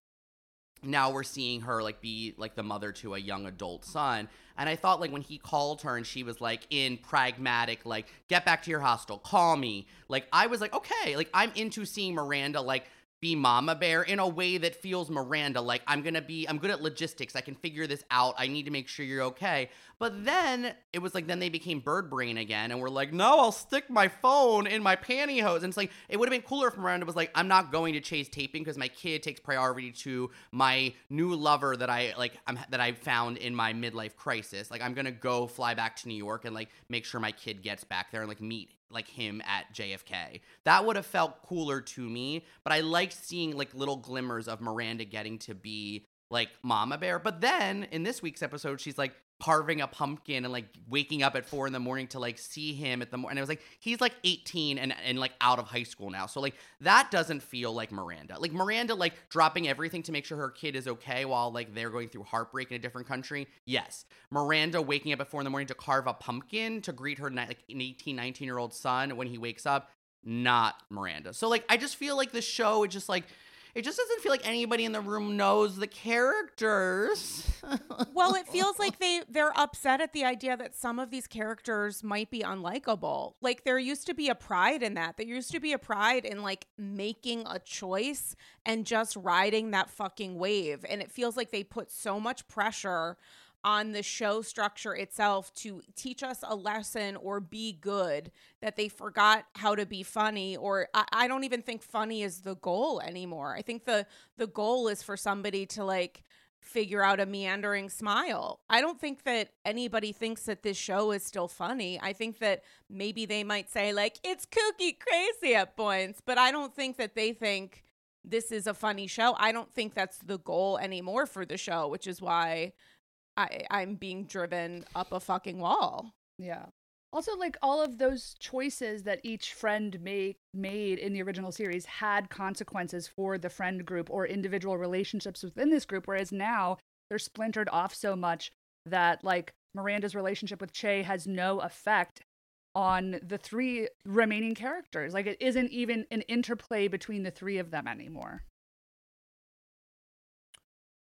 S4: now we're seeing her like be like the mother to a young adult son. And i thought like when he called her and she was like in pragmatic like get back to your hostel. Call me. Like i was like okay. Like i'm into seeing miranda like be mama bear in a way that feels miranda like i'm gonna be i'm good at logistics i can figure this out i need to make sure you're okay. But then it was like then they became bird brain again and we're like no i'll stick my phone in my pantyhose. And it's like it would have been cooler if miranda was like i'm not going to Che's taping because my kid takes priority to my new lover that i like i'm that i found in my midlife crisis. Like i'm gonna go fly back to new york and like make sure my kid gets back there and like meet like him at JFK. That would have felt cooler to me, but I liked seeing like little glimmers of Miranda getting to be like Mama Bear. But then in this week's episode, she's like carving a pumpkin and like waking up at four in the morning to like see him at the morning. And it was like he's like 18 and and like out of high school now. So like that doesn't feel like Miranda. Like Miranda like dropping everything to make sure her kid is okay while like they're going through heartbreak in a different country. Yes. Miranda waking up at four in the morning to carve a pumpkin to greet her like an 18, 19 year old son when he wakes up. Not Miranda. So like I just feel like the show is just like it just doesn't feel like anybody in the room knows the characters.
S2: well, it [laughs] feels like they they're upset at the idea that some of these characters might be unlikable. Like there used to be a pride in that. There used to be a pride in like making a choice and just riding that fucking wave. And it feels like they put so much pressure on the show structure itself to teach us a lesson or be good that they forgot how to be funny or I, I, don't even think funny is the goal anymore. I think the the goal is for somebody to like figure out a meandering smile. I don't think that anybody thinks that this show is still funny. I think that maybe they might say like it's kooky crazy at points but i don't think that they think this is a funny show. I don't think that's the goal anymore for the show which is why I I'm being driven up a fucking wall.
S3: Yeah. Also, like all of those choices that each friend made made in the original series had consequences for the friend group or individual relationships within this group, whereas now they're splintered off so much that like Miranda's relationship with Che has no effect on the three remaining characters. Like it isn't even an interplay between the three of them anymore.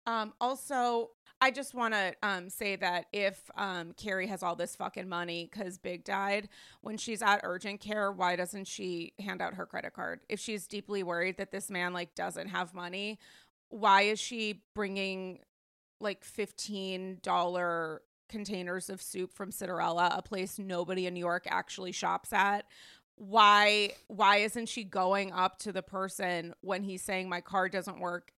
S2: Um, also, I just want to um, say that if um, Carrie has all this fucking money because Big died, when she's at urgent care, why doesn't she hand out her credit card? If she's deeply worried that this man like doesn't have money, why is she bringing like fifteen dollar containers of soup from Citarella, a place nobody in New York actually shops at? Why why isn't she going up to the person when he's saying my card doesn't work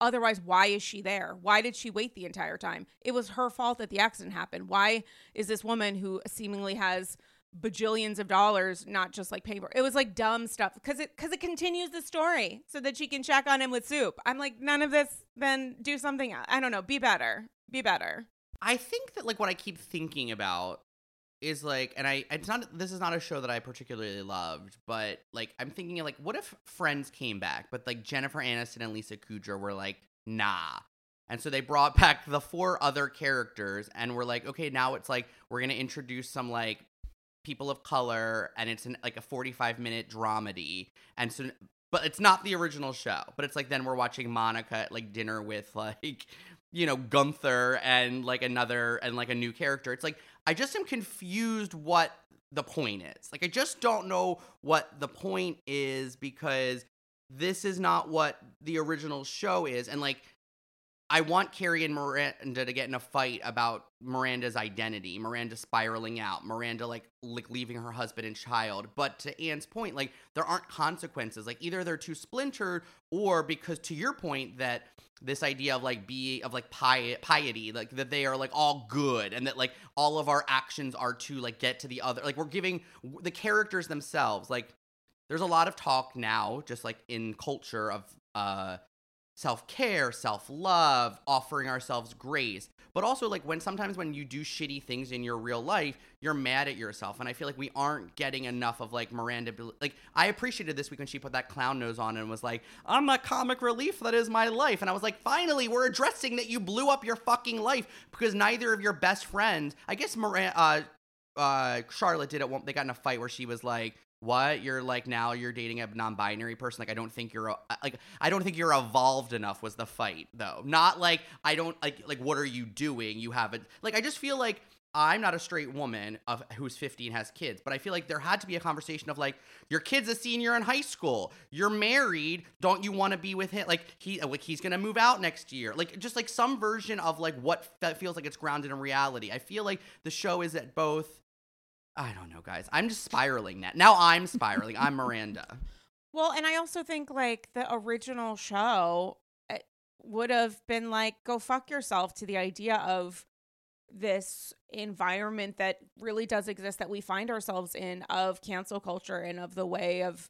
S2: Otherwise, why is she there? Why did she wait the entire time? It was her fault that the accident happened. Why is this woman who seemingly has bajillions of dollars not just like paper? It was like dumb stuff because it because it continues the story so that she can check on him with soup. I'm like, none of this. Then do something. I don't know. Be better. Be better.
S4: I think that like what I keep thinking about is like and I it's not this is not a show that I particularly loved, but like I'm thinking like what if Friends came back, but like Jennifer Aniston and Lisa Kudrow were like, nah. And so they brought [laughs] back the four other characters and we're like, okay, now it's like we're gonna introduce some like people of color and it's an, like a 45 minute dramedy. And so but it's not the original show. But it's like then we're watching Monica at like dinner with [laughs] like you know Gunther and like another and like a new character. It's like I just am confused what the point is. Like I just don't know what the point is because this is not what the original show is and like I want Carrie and Miranda to get in a fight about Miranda's identity, Miranda spiraling out, Miranda like like leaving her husband and child. But to Anne's point, like there aren't consequences. Like either they're too splintered, or because to your point that this idea of like be of like pi- piety, like that they are like all good, and that like all of our actions are to like get to the other. Like we're giving the characters themselves like. There's a lot of talk now, just like in culture of uh self care, self love, offering ourselves grace. But also, like, when sometimes when you do shitty things in your real life, you're mad at yourself. And I feel like we aren't getting enough of, like, Miranda. Like, I appreciated this week when she put that clown nose on and was like, I'm a comic relief that is my life. And I was like, finally, we're addressing that you blew up your fucking life because neither of your best friends, I guess Miranda, uh, uh, Charlotte did it. They got in a fight where she was like, what? You're like now you're dating a non-binary person? Like i don't think you're like i don't think you're evolved enough was the fight though. Not like i don't like like what are you doing? You haven't like i just feel like i'm not a straight woman of who's 50 and has kids but i feel like there had to be a conversation of like your kid's a senior in high school. You're married. Don't you want to be with him? Like he like he's gonna move out next year. Like just like some version of like what feels like it's grounded in reality. I feel like the show is at both I don't know, guys. I'm just spiraling now. Now I'm spiraling. I'm Miranda.
S2: Well, and I also think like the original show eh, would have been like, go fuck yourself to the idea of this environment that really does exist that we find ourselves in of cancel culture and of the way of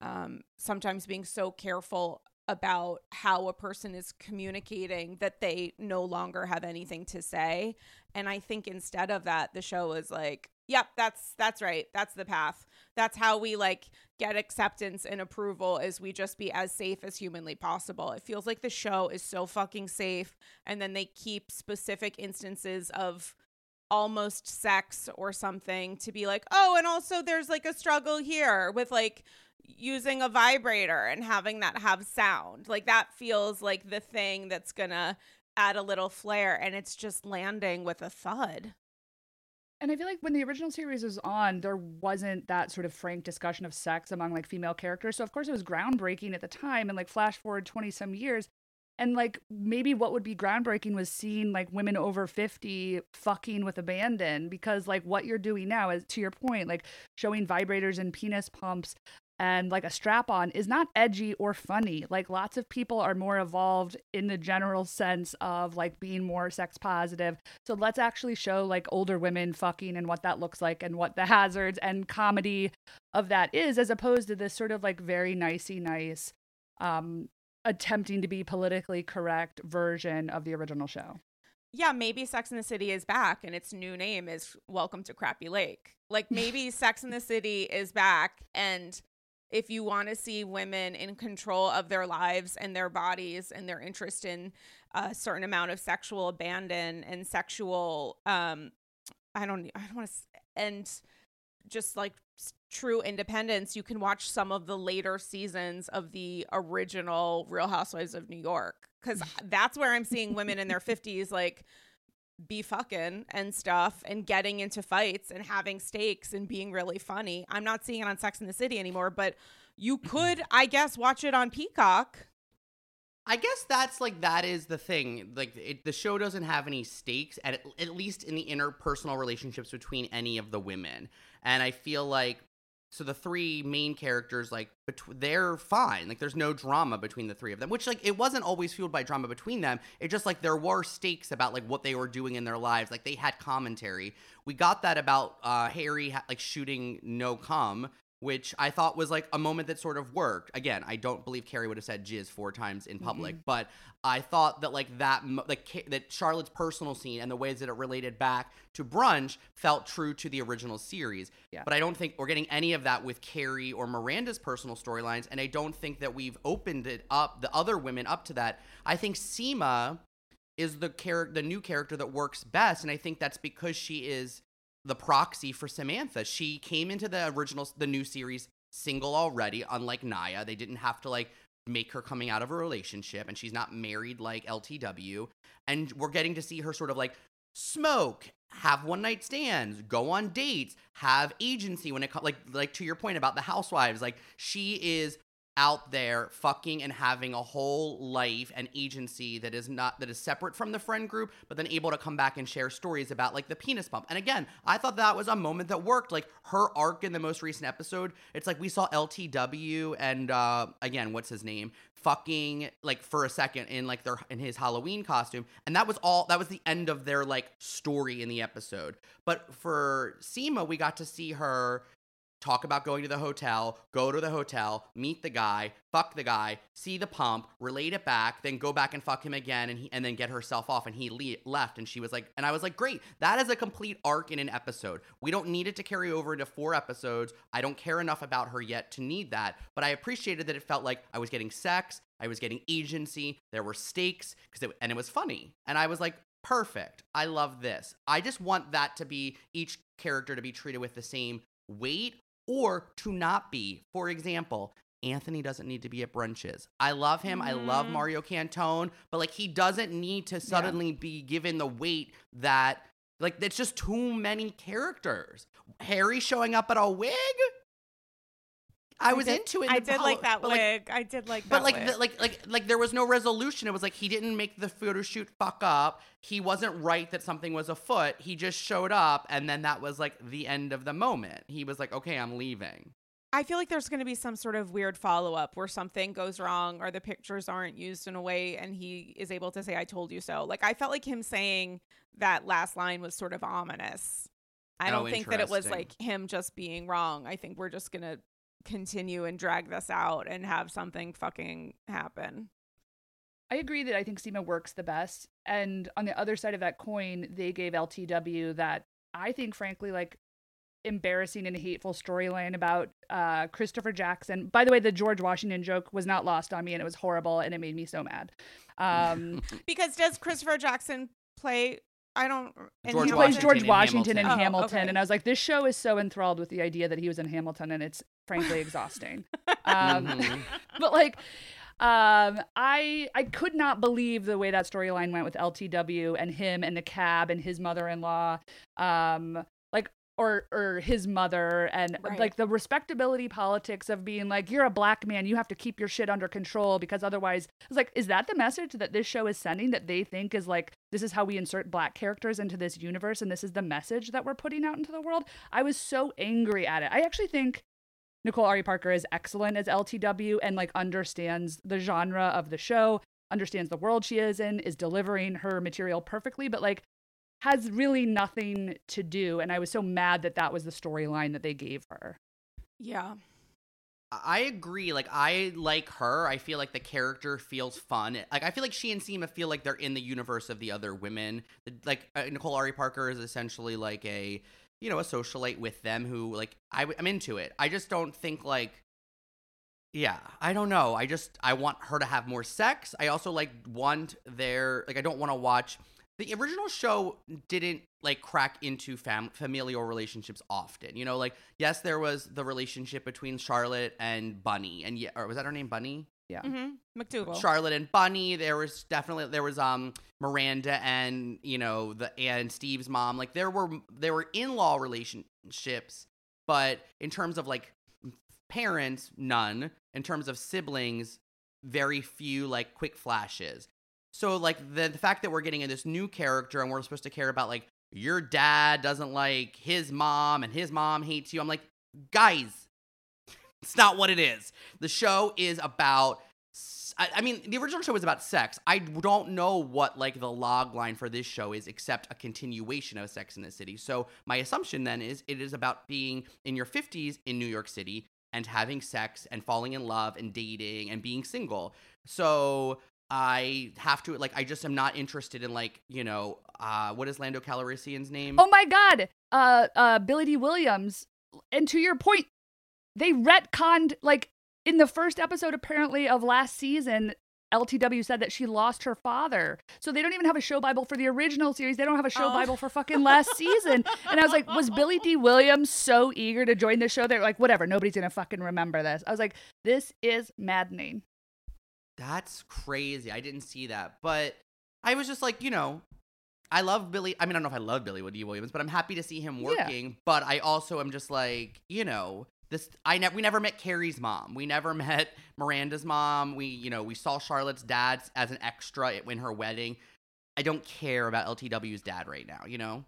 S2: um, sometimes being so careful about how a person is communicating that they no longer have anything to say. And I think instead of that, the show is like, yep, that's that's right. That's the path. That's how we like get acceptance and approval is we just be as safe as humanly possible. It feels like the show is so fucking safe and then they keep specific instances of almost sex or something to be like, "Oh, and also there's like a struggle here with like using a vibrator and having that have sound. Like that feels like the thing that's going to add a little flair and it's just landing with a thud.
S3: And I feel like when the original series was on, there wasn't that sort of frank discussion of sex among like female characters. So of course it was groundbreaking at the time and like flash forward 20 some years, and like maybe what would be groundbreaking was seeing like women over 50 fucking with abandon because like what you're doing now is to your point like showing vibrators and penis pumps and like a strap on is not edgy or funny. Like lots of people are more evolved in the general sense of like being more sex positive. So let's actually show like older women fucking and what that looks like and what the [laughs] hazards and comedy of that is as opposed to this sort of like very nicey nice um attempting to be politically correct version of the original show.
S2: Yeah, maybe Sex in the City is back and its new name is Welcome to Crappy Lake. Like [laughs] maybe Sex in the City is back and if you want to see women in control of their lives and their bodies and their interest in a certain amount of sexual abandon and sexual um I don't I don't want to and just like true independence, you can watch some of the later seasons of the original Real Housewives of New York. Cuz [laughs] that's where I'm seeing women in their 50s like be fucking and stuff and getting into fights and having stakes and being really funny. I'm not seeing it on Sex in the City anymore, but you [clears throat] could, I guess, watch it on Peacock.
S4: I guess that's like that is the thing. Like it, the show doesn't have any stakes at at least in the interpersonal relationships between any of the women. And I feel like so the three main characters like bet- they're fine. Like there's no drama between the three of them which like it wasn't always fueled by drama between them. It just like there were stakes about like what they were doing in their lives. Like they had commentary. We got that about uh harry ha- like shooting no cum which I thought was like a moment that sort of worked. Again, I don't believe Carrie would have said jizz four times in public, mm-hmm. but I thought that like that like that Charlotte's personal scene and the ways that it related back to brunch felt true to the original series. Yeah. But I don't think we're getting any of that with Carrie or Miranda's personal storylines, and I don't think that we've opened it up the other women up to that. I think Seema is the character the new character that works best and I think that's because she is the proxy for Samantha. She came into the original, the new series single already, unlike Nya. They didn't have to like make her coming out of a relationship, and she's not married like LTW. And we're getting to see her sort of like smoke, have one night stands, go on dates, have agency when it comes like like to your point about the housewives. Like she is out there fucking and having a whole life and agency that is not that is separate from the friend group but then able to come back and share stories about like the penis pump and again i thought that was a moment that worked. Like her arc in the most recent episode it's like we saw ltw and uh again what's his name? Fucking like for a second in like their in his halloween costume. And that was all that was the end of their like story in the episode. But for seema we got to see her talk about going to the hotel, go to the hotel, meet the guy, fuck the guy, see the pump, relate it back, then go back and fuck him again, and he, and then get herself off. And he le- left, and she was like, and I was like, great, that is a complete arc in an episode. We don't need it to carry over into four episodes. I don't care enough about her yet to need that, but I appreciated that it felt like I was getting sex, I was getting agency, there were stakes, because and it was funny, and I was like, perfect. I love this. I just want that to be each character to be treated with the same weight or to not be. For example, Anthony doesn't need to be at brunches. I love him. Mm-hmm. I love mm-hmm. Mario Cantone, but like he doesn't need to suddenly yeah. be given the weight that like it's just too many characters. Harry showing up at a wig? I, was
S2: did,
S4: into it.
S2: I did like that wig. Like, I did like that.
S4: but
S2: like
S4: the, like like like there was no resolution. It was like he didn't make the photo shoot fuck up. He wasn't right that something was afoot. He just showed up, and then that was like the end of the moment. He was like, "Okay, I'm leaving."
S2: I feel like there's going to be some sort of weird follow up where something goes wrong or the pictures aren't used in a way, and he is able to say, "I told you so." Like I felt like him saying that last line was sort of ominous. I oh, don't oh, think that it was like him just being wrong. I think we're just gonna continue and drag this out and have something fucking happen.
S3: I agree that I think Seema works the best. And on the other side of that coin, they gave LTW that I think, frankly, like embarrassing and hateful storyline about uh, Christopher Jackson. By the way, the George Washington joke was not lost on me and it was horrible and it made me so mad. Um, [laughs]
S2: because does Christopher Jackson play I don't.
S3: George he plays George Washington in Hamilton, in Hamilton oh, okay. and I was like, this show is so enthralled with the idea that he was in Hamilton, and it's frankly exhausting. [laughs] um, mm-hmm. [laughs] But like, um, I I could not believe the way that storyline went with LTW and him and the cab and his mother-in-law. Um, like or or his mother and
S2: Right.
S3: like the respectability politics of being like you're a black man you have to keep your shit under control because otherwise it's like is that the message that this show is sending that they think is like this is how we insert black characters into this universe and this is the message that we're putting out into the world i was so angry at it i actually think nicole ari parker is excellent as ltw and like understands the genre of the show understands the world she is in is delivering her material perfectly but like has really nothing to do and i was so mad that that was the storyline that they gave her
S2: Yeah.
S4: I agree. Like I like her. I feel like the character feels fun. Like I feel like she and Seema feel like they're in the universe of the other women. Like uh, Nicole Ari Parker is essentially like a you know a socialite with them who like I, I'm into it. I just don't think like yeah I don't know. I just I want her to have more sex. I also like want their like I don't want to watch the original show didn't like crack into fam- familial relationships often. You know, like yes, there was the relationship between Charlotte and Bunny, and yeah, or was that her name, Bunny?
S3: yeah
S2: Mm-hmm. MacDougal.
S4: Charlotte and Bunny. There was definitely there was um Miranda and you know the and Steve's mom. Like there were there were in law relationships, but in terms of like parents, none. In terms of siblings, very few like quick flashes. So like the, the fact that we're getting in this new character and we're supposed to care about like your dad doesn't like his mom and his mom hates you. I'm like, guys, [laughs] it's not what it is. The show is about I, mean, the original show was about sex. I don't know what like the log line for this show is, except a continuation of Sex in the City. So my assumption then is it is about being in your fifties in New York City and having sex and falling in love and dating and being single. So I have to like I just am not interested in like you know uh what is Lando Calrissian's name?
S3: oh my god. Uh uh billy Dee Williams. And to your point they retconned like in the first episode apparently of last season ltw said that she lost her father. So they don't even have a show bible for the original series. They don't have a show
S2: Oh.
S3: bible for fucking last season. And i was like was billy Dee Williams so eager to join the show? They're like whatever. Nobody's gonna fucking remember this. I was like this is maddening
S4: That's crazy. I didn't see that. But I was just like, you know, I love Billy. I mean, I don't know if I love Billy Dee Williams, but I'm happy to see him
S3: Yeah.
S4: working. But I also am just like, you know, this I never we never met Carrie's mom. We never [laughs] met Miranda's mom. We, you know, we saw Charlotte's dad as an extra in her wedding. I don't care about LTW's dad right now, you know?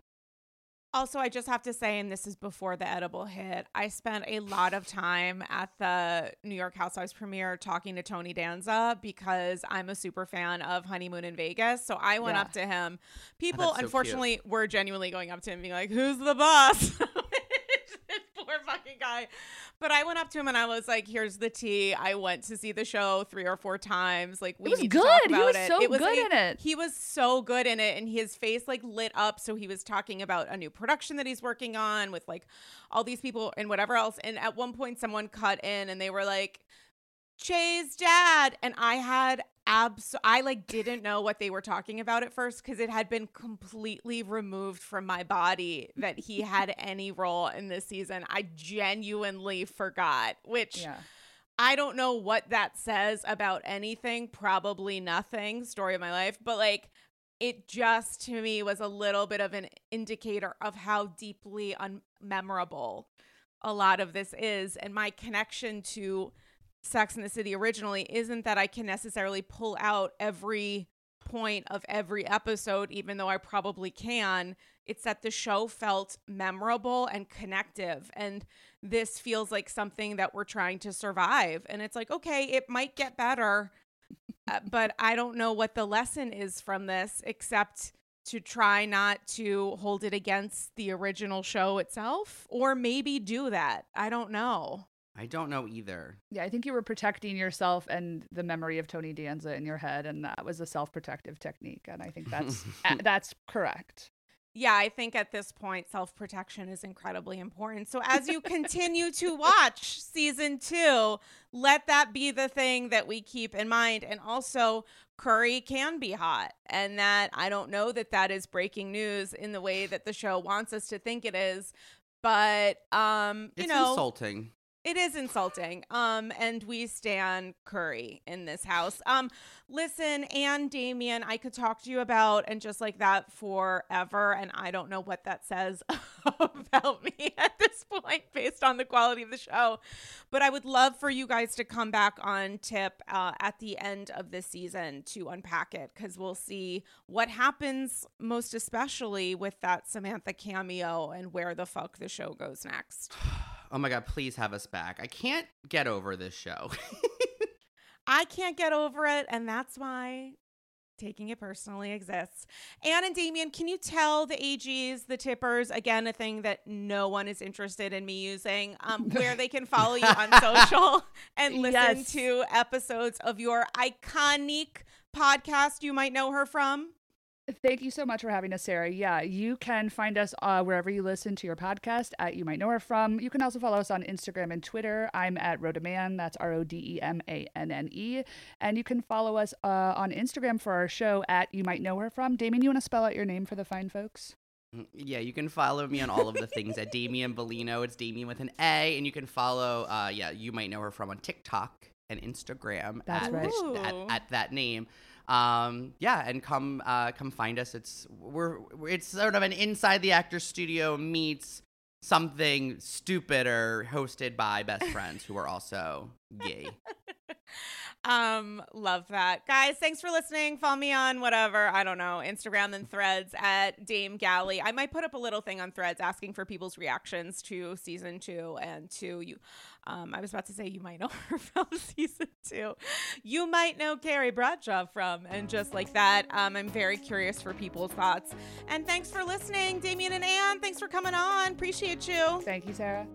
S2: Also, I just have to say, and this is before the edible hit, I spent a lot of time at the New York Housewives premiere talking to Tony Danza because I'm a super fan of Honeymoon in Vegas. So I went
S3: Yeah.
S2: up to him. Oh, People,
S4: that's so cute.
S2: unfortunately, were genuinely going up to him being like, Who's the boss? [laughs] [laughs] poor fucking guy. But I went up to him and I was like, Here's the tea. I went to see the show three or four times. Like, we
S3: was
S2: need to talk
S3: good. He was
S2: it.
S3: so
S2: it was
S3: good
S2: a-
S3: in it.
S2: he was so good in it and his face like lit up so he was talking about a new production that he's working on with like all these people and whatever else and at one point someone cut in and they were like Jay's dad and I had abs I like didn't know what they were talking about at first cuz it had been completely removed from my body that he [laughs] had any role in this season. I genuinely forgot, which
S3: yeah
S2: I don't know what that says about anything. Probably nothing. Story of my life. But like, it just to me was a little bit of an indicator of how deeply unmemorable a lot of this is. And my connection to Sex in the City originally isn't that I can necessarily pull out every point of every episode, even though I probably can. It's that the show felt memorable and connective. And this feels like something that we're trying to survive. And it's like, okay, it might get better, uh, but I don't know what the lesson is from this except to try not to hold it against the original show itself or maybe do that. I don't know.
S4: I don't know either.
S3: Yeah, I think you were protecting yourself and the memory of Tony Danza in your head, and that was a self-protective technique. And I think that's [laughs] that's correct.
S2: Yeah, I think at this point, self protection is incredibly important. So, as you continue to watch [laughs] season two, let that be the thing that we keep in mind. And also, curry can be hot. And that I don't know that that is breaking news in the way that the show wants us to think it is. But, um, you
S4: It's
S2: know,
S4: insulting.
S2: It is insulting. Um, and we stand curry in this house. Um, listen, and Damian, I could talk to you about and just like that forever, and I don't know what that says [laughs] about me at this point, based on the quality of the show. But I would love for you guys to come back on tip uh, at the end of this season to unpack it because we'll see what happens, most especially with that Samantha cameo and where the fuck the show goes next. [sighs] [sighs] [sighs]
S4: Oh my god, please have us back. I can't get over this show. [laughs]
S2: I can't get over it, and that's why taking it personally exists. Anne and Damian, can you tell the AGs, the tippers, again, a thing that no one is interested in me using, um, [laughs] where they can follow you on social [laughs] and listen
S3: Yes.
S2: to episodes of your iconic podcast you might know her from?
S3: Thank you so much for having us, Sarah. Yeah, you can find us uh, wherever you listen to your podcast at You Might Know Her From. You can also follow us on Instagram and Twitter. I'm at Rodeman. That's R O D E M A N N E. And you can follow us uh, on Instagram for our show at You Might Know Her From. Damian, you want to spell out your name for the fine folks?
S4: yeah, you can follow me on all of the things at Damian Bellino. It's Damian with an A, and you can follow. Uh, yeah, you might know her from on TikTok and Instagram
S3: That's
S4: at,
S3: right.
S4: at,
S2: Ooh.
S4: at that name. Um, yeah, and come uh, come find us. It's we're it's sort of an inside the actor studio meets something stupider hosted by best friends who are also gay. [laughs]
S2: Um, love that. Guys, thanks for listening. Follow me on whatever, I don't know, Instagram and threads at Dame Galli. I might put up a little thing on threads asking for people's reactions to season two and to you. Um, I was about to say you might know [laughs] her from season two. You might know Carrie Bradshaw from, and just like that. Um, I'm very curious for people's thoughts. And thanks for listening, Damian and Anne. Thanks for coming on. Appreciate you.
S3: Thank you, Sarah.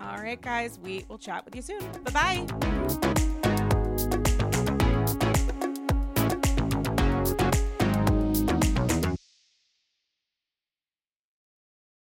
S2: All right, guys, we will chat with you soon. Bye bye.